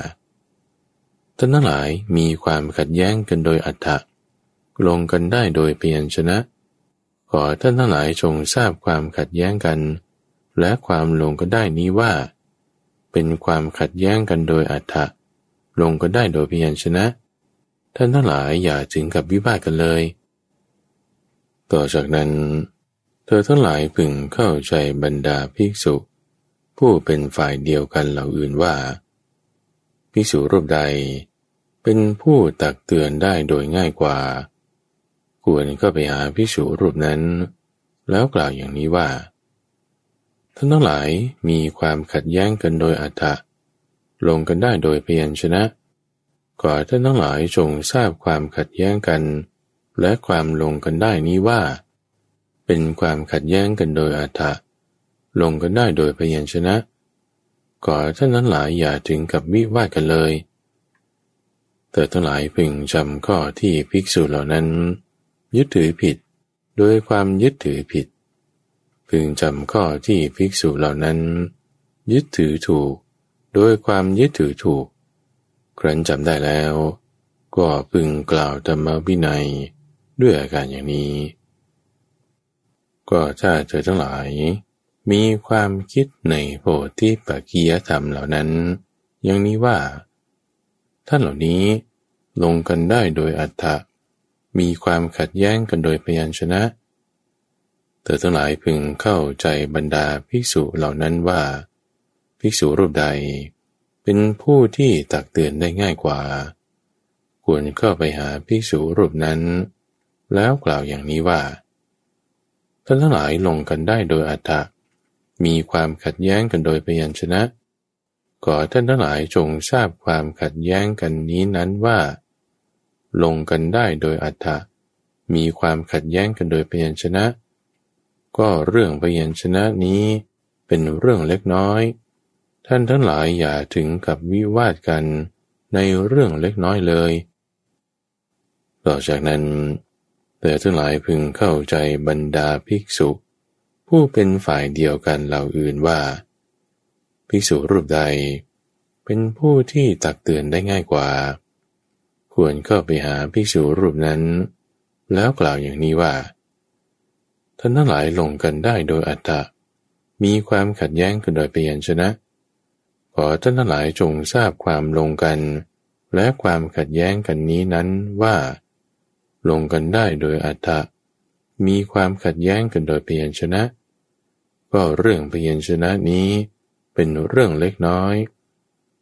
ท่านทั้งหลายมีความขัดแย้งกันโดยอัตถะลงกันได้โดยเพียัญชนะ ขอท่านทั้งหลายจงทราบความขัดแย้งกัน และความลงก็ได้นี้ว่า เป็นความขัดแย้งกันโดยอัฏฐะ ลงก็ได้โดยพยัญชนะ ท่านทั้งหลายอย่าถึงกับวิบากกันเลย ต่อจากนั้น เธอทั้งหลายพึงเข้าใจบรรดาภิกษุ ผู้เป็นฝ่ายเดียวกันเหล่าอื่นว่า ภิกษุรูปใด เป็นผู้ตักเตือนได้โดยง่ายกว่า ควรก็ไปหาภิกษุรูปนั้น แล้วกล่าวอย่างนี้ว่าท่านทั้งหลายมีความขัดแย้งกันโดยอัฏฐะ ลงกันได้โดยเพียัญชนะก่อท่านทั้งหลายจงทราบความขัดแย้งกัน และความลงกันได้นี้ว่า เป็นความขัดแย้งกันโดยอัฏฐะลงกันได้โดยพยัญชนะก่อท่านทั้งหลายอย่าถึงกับวิวาดกันเลยแต่ทั้งหลายพึงจำข้อที่ภิกษุเหล่านั้น ยึดถือผิด โดยความยึดถือผิด พึงจำข้อที่ภิกษุเหล่านั้น ยึดถือถูก โดยความยึดถือถูก ครั้นจำได้แล้ว ก็พึงกล่าวธรรมวินัยด้วยอาการอย่างนี้ ก็ถ้าเธอทั้งหลาย มีความคิดในโพธิปัจกิยธรรมเหล่านั้น อย่างนี้ว่า ท่านเหล่านี้ลงกันได้โดยอัตถะมีความขัดแย้งกันโดยพยัญชนะเธอทั้งหลายพึงเข้าใจบรรดาภิกษุเหล่านั้นว่า ภิกษุรูปใด เป็นผู้ที่ตักเตือนได้ง่ายกว่า ควรเข้าไปหาภิกษุรูปนั้น แล้วกล่าวอย่างนี้ว่าท่านทั้งหลายลงกันได้โดยอัตถะมีความขัดแย้งกันโดยพยัญชนะขอท่านทั้งหลายจงทราบความขัดแย้งกันนี้นั้นว่า ลงกันได้โดยอัฏฐะมีความขัดแย้งกันโดยพยัญชนะ ก็เรื่องพยัญชนะนี้เป็นเรื่องเล็กน้อย ท่านทั้งหลายอย่าถึงกับวิวาทกันในเรื่องเล็กน้อยเลย ต่อจากนั้น แต่ทั้งหลายพึงเข้าใจบรรดาภิกษุ ผู้เป็นฝ่ายเดียวกันเหล่าอื่นว่า ภิกษุรูปใด เป็นผู้ที่ตักเตือนได้ง่ายกว่า ควรเข้าไปหาภิกษุรูปนั้น แล้วกล่าวอย่างนี้ว่า ท่านทั้งหลายลงกันได้โดยอัตตะมีความขัดแย้งกันโดยเปลี่ยนชนะ อท่านทั้งหลายจงทราบความลงกัน และความขัดแย้งกันนี้นั้นว่า ลงกันได้โดยอัตถะมีความขัดแย้งกันโดยเพียญชนะ ก็เรื่องเพียญชนะนี้เป็นเรื่องเล็กน้อย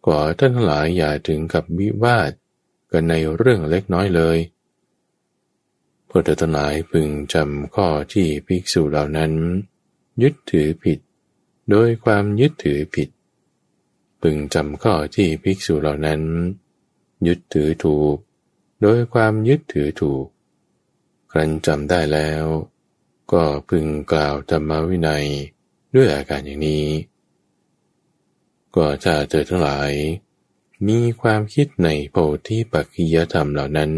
กว่าท่านทั้งหลายอย่าถึงกับวิวาทกันในเรื่องเล็กน้อยเลยพวกท่านหลายพึงจำข้อที่ภิกษุเหล่านั้น ยึดถือผิด โดยความยึดถือผิด พึงจำข้อที่ภิกษุเหล่านั้น ยึดถือถูก โดยความยึดถือถูก ครั้นจำได้แล้ว ก็พึงกล่าวธรรมวินัยด้วยอาการอย่างนี้ ก็จะเจอทั้งหลาย มีความคิดในโพธิปัจจิยธรรมเหล่านั้น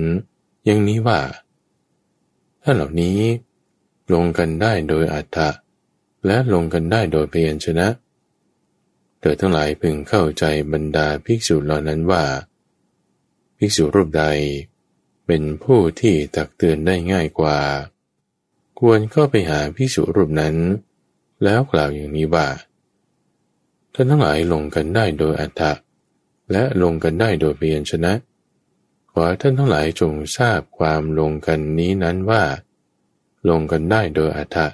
อย่างนี้ว่าถ้าเหล่านี้ ลงกันได้โดยอัฏฐะและลงกันได้โดยเพียรชนะเธอทั้งหลายพึงเข้าใจบรรดาภิกษุเหล่านั้นว่า ภิกษุรูปใด เป็นผู้ที่ตักเตือนได้ง่ายกว่า ควรเข้าไปหาพิสุรูปนั้น แล้วกล่าวอย่างนี้ว่าท่านทั้งหลายลงกันได้โดยอัตถะและลงกันได้โดยเพียญชนะ ขอท่านทั้งหลายจงทราบความลงกันนี้นั้นว่า ลงกันได้โดยอัตถะ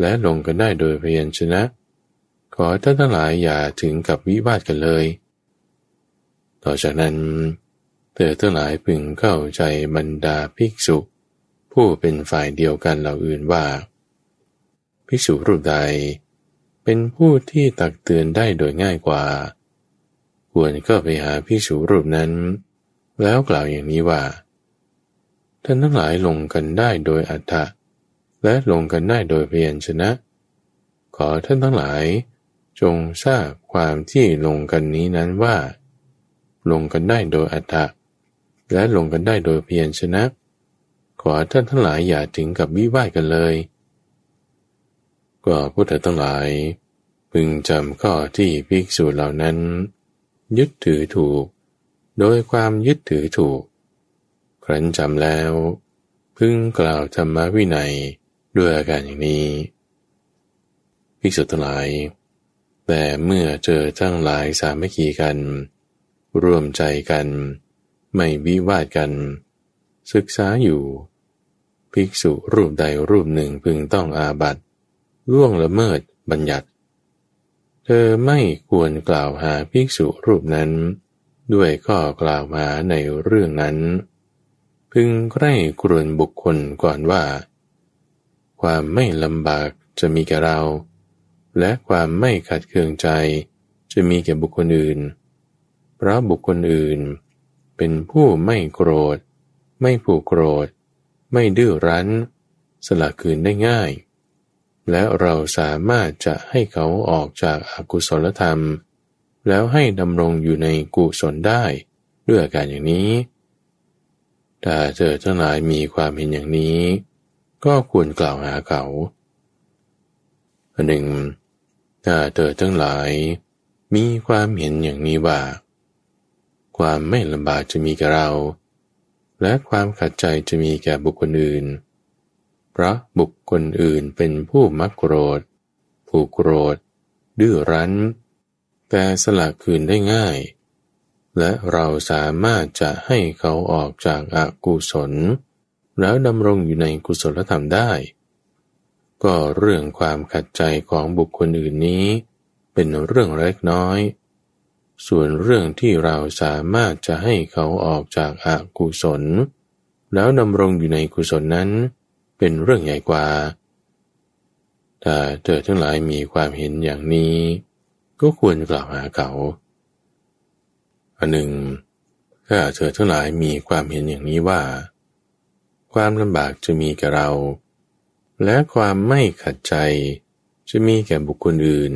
และลงกันได้โดยเพียญชนะ ขอท่านทั้งหลายอย่าถึงกับวิวาทกันเลย ต่อจากนั้น เธอทั้งหลายพึงเข้าใจบรรดาภิกษุ ผู้เป็นฝ่ายเดียวกันเหล่าอื่นว่า ภิกษุรูปใด เป็นผู้ที่ตักเตือนได้โดยง่ายกว่า ควรก็ไปหาภิกษุรูปนั้น แล้วกล่าวอย่างนี้ว่า ท่านทั้งหลายลงกันได้โดยอัฏฐะและลงกันได้โดยเพียรชนะ ขอท่านทั้งหลาย จงทราบความที่ลงกันนี้นั้นว่า ลงกันได้โดยอัฏฐะและลงกันได้โดยเพียรชนะ ขอท่านทั้งหลายอย่าถึงกับวิวาทกันเลยก็พุทธทั้งหลาย พึงจำข้อที่ภิกษุเหล่านั้น ยึดถือถูก โดยความยึดถือถูก ครั้นจำแล้ว พึงกล่าวธรรมวินัยด้วยอาการอย่างนี้ภิกษุทั้งหลาย แต่เมื่อเจอทั้งหลายสามัคคีกัน ร่วมใจกัน ไม่วิวาดกัน ศึกษาอยู่ ภิกษุรูปใดรูปหนึ่งพึงต้องอาบัตล่วงละเมิดบัญญัติ เธอไม่ควรกล่าวหาภิกษุรูปนั้น ด้วยข้อกล่าวหาในเรื่องนั้น พึงใกล้กรวนบุคคลก่อนว่า ความไม่ลำบากจะมีแก่เรา และความไม่ขัดเคืองใจ จะมีแก่บุคคลอื่น เพราะบุคคลอื่น เป็นผู้ไม่โกรธ ไม่ผูกโกรธ ไม่ดื้อรั้น สละคืนได้ง่าย และเราสามารถจะให้เขาออกจากอากุศลธรรม แล้วให้ดำรงอยู่ในกุศลได้ด้วยอาการอย่างนี้ถ้าเธอทั้งหลายมีความเห็นอย่างนี้ ก็ควรกล่าวหาเขาหนึ่ง ถ้าเธอทั้งหลาย มีความเห็นอย่างนี้ว่า ความไม่ลำบากจะมีแก่เรา และความขัดใจจะมีแก่บุคคลอื่น เพราะบุคคลอื่นเป็นผู้มักโกรธ ผูกโกรธ ดื้อรั้น แต่สละคืนได้ง่าย และเราสามารถจะให้เขาออกจากอากุศล แล้วดำรงอยู่ในกุศลธรรมได้ ก็เรื่องความขัดใจของบุคคลอื่นนี้ เป็นเรื่องเล็กน้อย ส่วนเรื่องที่เราสามารถจะให้เขาออกจากอากุศล แล้วดำรงอยู่ในกุศลนั้น เป็นเรื่องใหญ่กว่าถ้าเธอทั้งหลายมีความเห็นอย่างนี้ ก็ควรกล่าวหาเขา อันหนึ่งถ้าเธอทั้งหลายมีความเห็นอย่างนี้ว่า ความลำบากจะมีแก่เรา และความไม่ขัดใจจะมีแก่บุคคลอื่น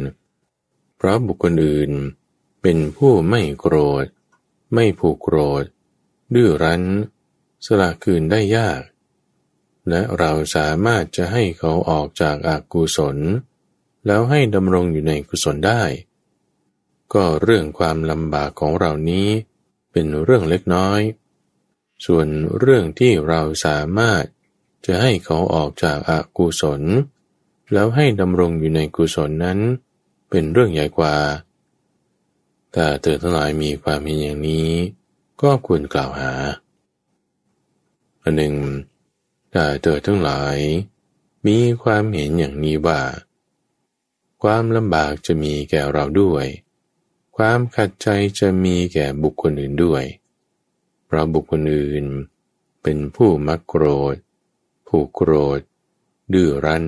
เพราะบุคคลอื่นเป็นผู้ไม่โกรธ ไม่ผูกโกรธ ดื้อรั้น สละคืนได้ยาก และเราสามารถจะให้เขาออกจากอากุศล แล้วให้ดำรงอยู่ในกุศลได้ ก็เรื่องความลำบากของเรานี้เป็นเรื่องเล็กน้อย ส่วนเรื่องที่เราสามารถ จะให้เขาออกจากอากุศล แล้วให้ดำรงอยู่ในกุศลนั้น เป็นเรื่องใหญ่กว่าถ้าเธอทั้งหลายมีความเห็นอย่างนี้ ก็ควรกล่าวหาอันหนึ่งถ้าเธอทั้งหลาย มีความเห็นอย่างนี้ว่า ความลำบากจะมีแก่เราด้วย ความขัดใจจะมีแก่บุคคลอื่นด้วย เพราะบุคคลอื่นเป็นผู้มักโกรธ ผู้โกรธ ดื้อรั้น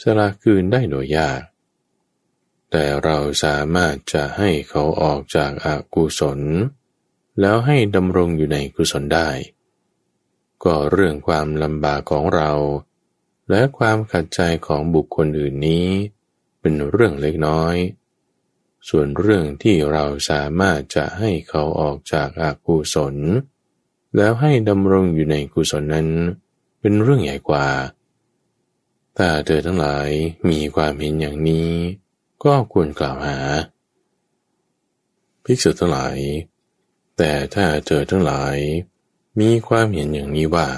สละคืนได้โดยยาก แต่เราสามารถจะให้เขาออกจากอากุศล แล้วให้ดำรงอยู่ในกุศลได้ ก็เรื่องความลำบากของเรา และความขัดใจของบุคคลอื่นนี้ เป็นเรื่องเล็กน้อย ส่วนเรื่องที่เราสามารถจะให้เขาออกจากอากุศลแล้วให้ดำรงอยู่ในกุศลนั้น เป็นเรื่องใหญ่กว่า ถ้าเธอทั้งหลายมีความเห็นอย่างนี้ ก็ควรกล่าวหา ภิกษุทั้งหลาย แต่ถ้าเจอทั้งหลาย มีความเห็นอย่างนี้ว่า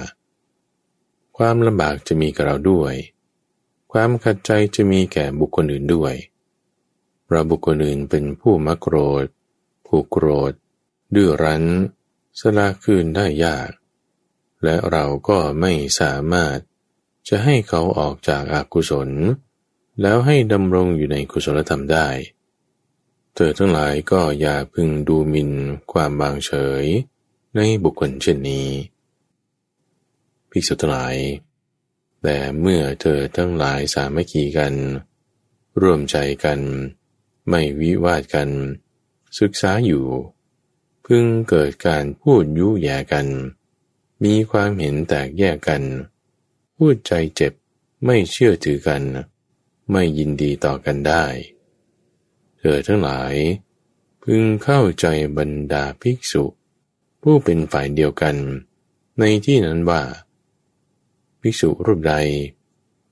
ความลำบากจะมีกับเราด้วย ความขัดใจจะมีแก่บุคคลอื่นด้วย เราบุคคลอื่นเป็นผู้มักโกรธ ผู้โกรธดื้อรั้นสละคืนได้ยาก และเราก็ไม่สามารถจะให้เขาออกจากอากุศล แล้วให้ดำรงอยู่ในกุศลธรรมได้ เธอทั้งหลายก็อย่าพึงดูหมิ่นความบางเฉย ในบุคคลเช่นนี้ ภิกษุทั้งหลาย แต่เมื่อเธอทั้งหลายสามัคคีกัน ร่วมใจกัน ไม่วิวาทกัน ศึกษาอยู่ พึงเกิดการพูดยุแย่กัน มีความเห็นแตกแยกกัน พูดใจเจ็บไม่เชื่อถือกัน ไม่ยินดีต่อกันได้ เธอทั้งหลาย พึงเข้าใจบรรดาภิกษุ ผู้เป็นฝ่ายเดียวกัน ในที่นั้นว่า ภิกษุรูปใด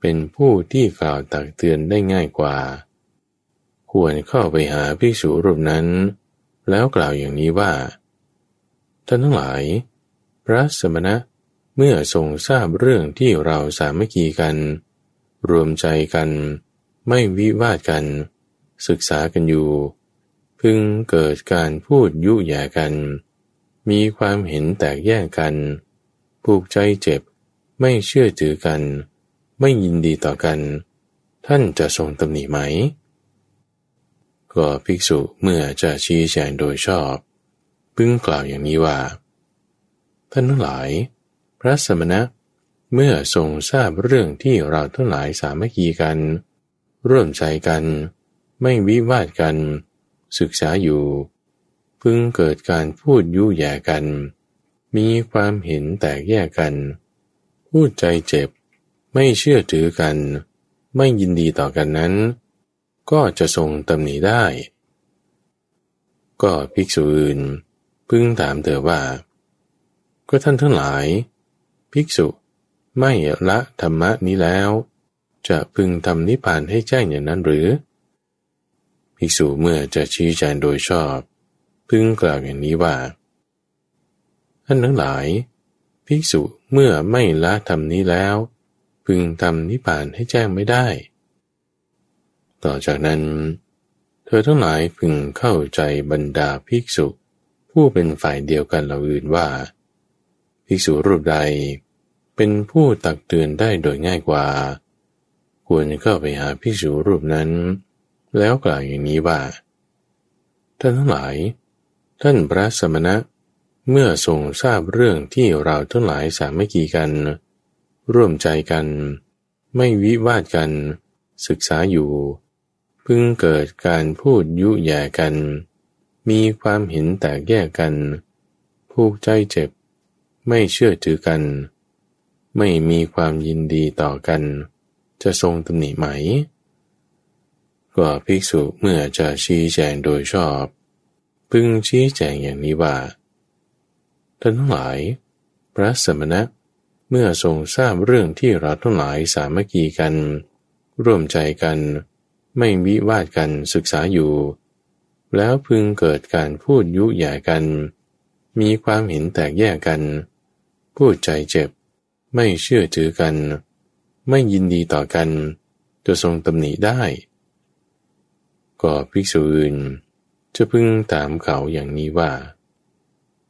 เป็นผู้ที่กล่าวตักเตือนได้ง่ายกว่า ควรเข้าไปหาภิกษุรูปนั้น แล้วกล่าวอย่างนี้ว่าท่านทั้งหลาย พระสมณะเมื่อทรงทราบเรื่องที่เราสามัคคีกัน รวมใจกัน ไม่วิวาทกัน ศึกษากันอยู่ พึงเกิดการพูดยุแย่กัน มีความเห็นแตกแยกกัน ผูกใจเจ็บ ไม่เชื่อถือกัน ไม่ยินดีต่อกัน ท่านจะทรงตำหนิไหม ก็ภิกษุเมื่อจะชี้แจงโดยชอบ พึงกล่าวอย่างนี้ว่า ท่านทั้งหลาย พระสมณะ เมื่อทรงทราบเรื่องที่เราทั้งหลายสามัคคีกัน ร่วมใจกัน ไม่วิวาทกัน ศึกษาอยู่ พึงเกิดการพูดยุแย่กัน มีความเห็นแตกแยกกัน พูดใจเจ็บ ไม่เชื่อถือกัน ไม่ยินดีต่อกันนั้น ก็จะทรงตำหนิได้ ก็ภิกษุอื่น พึงถามเธอว่า ก็ท่านทั้งหลาย ภิกษุไม่ละธรรมะนี้แล้ว จะพึงทำนิพพานให้แจ้งอย่างนั้นหรือ ภิกษุเมื่อจะชี้แจงโดยชอบ พึงกล่าวอย่างนี้ว่า ท่านทั้งหลาย ภิกษุเมื่อไม่ละทำนี้แล้ว พึงทำนิพพานให้แจ้งไม่ได้ ต่อจากนั้น เธอทั้งหลายพึงเข้าใจบรรดาภิกษุผู้เป็นฝ่ายเดียวกันเหล่าอื่นว่า ภิกษุรูปใด เป็นผู้ตักเตือนได้โดยง่ายกว่า ควรเข้าไปหาภิกษุรูปนั้น แล้วกล่าวอย่างนี้ว่า ท่านทั้งหลาย ท่านพระสมณะ เมื่อทรงทราบเรื่องที่เราทั้งหลายสามัคคีกัน ร่วมใจกัน ไม่วิวาทกัน ศึกษาอยู่ พึงเกิดการพูดยุแย่กัน มีความเห็นแตกแยกกันผูกใจเจ็บ ไม่เชื่อถือกัน ไม่มีความยินดีต่อกัน จะทรงตำหนิไหม ก็ภิกษุเมื่อจะชี้แจงโดยชอบ พึงชี้แจงอย่างนี้ว่าท่านทั้งหลาย พระสมณะเมื่อทรงทราบเรื่องที่เราทั้งหลายสามัคคีกัน ร่วมใจกัน ไม่วิวาดกันศึกษาอยู่ แล้วพึงเกิดการพูดยุแย่กัน มีความเห็นแตกแยกกัน พูดใจเจ็บ ไม่เชื่อถือกัน ไม่ยินดีต่อกันจะทรงตำหนิได้ ก็ภิกษุอื่น จะพึงถามเขาอย่างนี้ว่า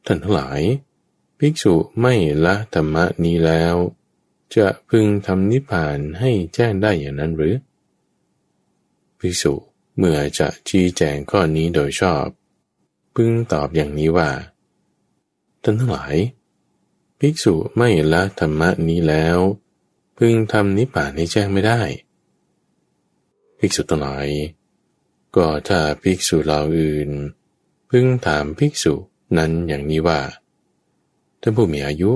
ท่านทั้งหลาย ภิกษุไม่ละธรรมนี้แล้ว จะพึงทำนิพพานให้แจ้งได้อย่างนั้นหรือ ภิกษุเมื่อจะชี้แจงข้อนี้โดยชอบ พึงตอบอย่างนี้ว่า ท่านทั้งหลาย ภิกษุไม่ละธรรมนี้แล้ว พึงทำนิพพานให้แจ้งไม่ได้ ภิกษุทั้งหลาย ก็ถ้าภิกษุเหล่าอื่น พึงถามภิกษุนั้นอย่างนี้ว่าท่านผู้มีอายุ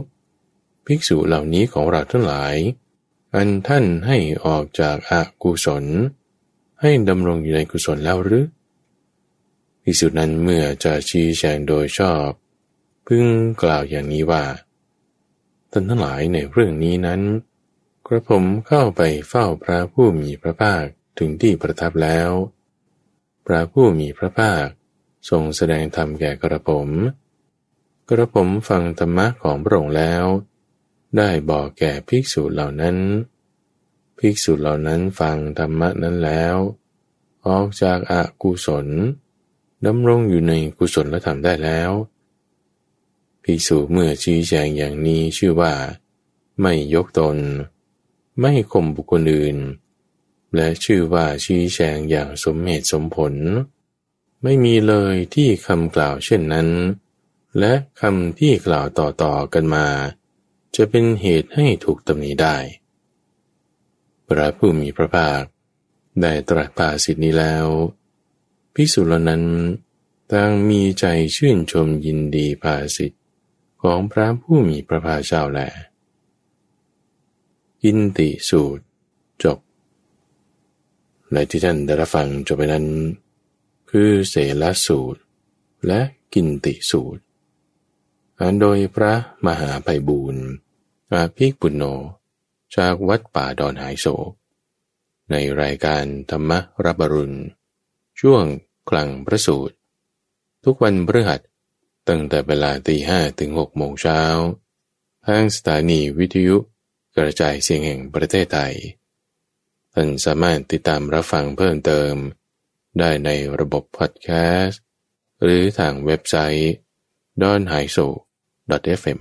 ภิกษุเหล่านี้ของเราทั้งหลาย อันท่านให้ออกจากอากุศล ให้ดำรงอยู่ในกุศลแล้วหรือภิกษุนั้นเมื่อจะชี้แจงโดยชอบ พึงกล่าวอย่างนี้ว่า ท่านทั้งหลายในเรื่องนี้นั้น กระผมเข้าไปเฝ้าพระผู้มีพระภาคถึงที่ประทับแล้ว พระผู้มีพระภาคทรงแสดงธรรมแก่กระผม กระผมฟังธรรมะของพระองค์แล้ว ได้บอกแก่ภิกษุเหล่านั้น ภิกษุเหล่านั้นฟังธรรมะนั้นแล้ว ออกจากอากุศลดำรงอยู่ในกุศลธรรมได้แล้ว ภิกษุเมื่อชี้แจงอย่างนี้ชื่อว่า ไม่ยกตน ไม่ข่มบุคคลอื่น และชื่อว่าชี้แจงอย่างสมเหตุสมผล ไม่มีเลยที่คำกล่าวเช่นนั้น และคำที่กล่าวต่อๆกันมา จะเป็นเหตุให้ถูกตำหนิได้ พระผู้มีพระภาค ได้ตรัสภาสิทธินี้แล้วพิสุลนั้นต่างมีใจชื่นชมยินดีภาสิทธิ ของพระผู้มีพระภาคเจ้าแลกินติสูตร จบ ในที่ท่านได้รับฟังจบไปนั้น คือเสลสูตร และกินติสูตรอ่านโดยพระมหาไพบูรณ์อาภิกปุณโญจากวัดป่าดอนหายโศก ในรายการธรรมรับรุณ ช่วงกลางพระสูตร ทุกวันพฤหัส ตั้งแต่เวลาตีห้ถึงหกโมงเช้าทางสถานีวิทยุกระจายเสียงแห่งประเทศไทย ท่านสามารถติดตามรับฟังเพิ่มเติม ได้ในระบบพอดแคสต์ หรือทางเว็บไซต์ d o n h a i s o fm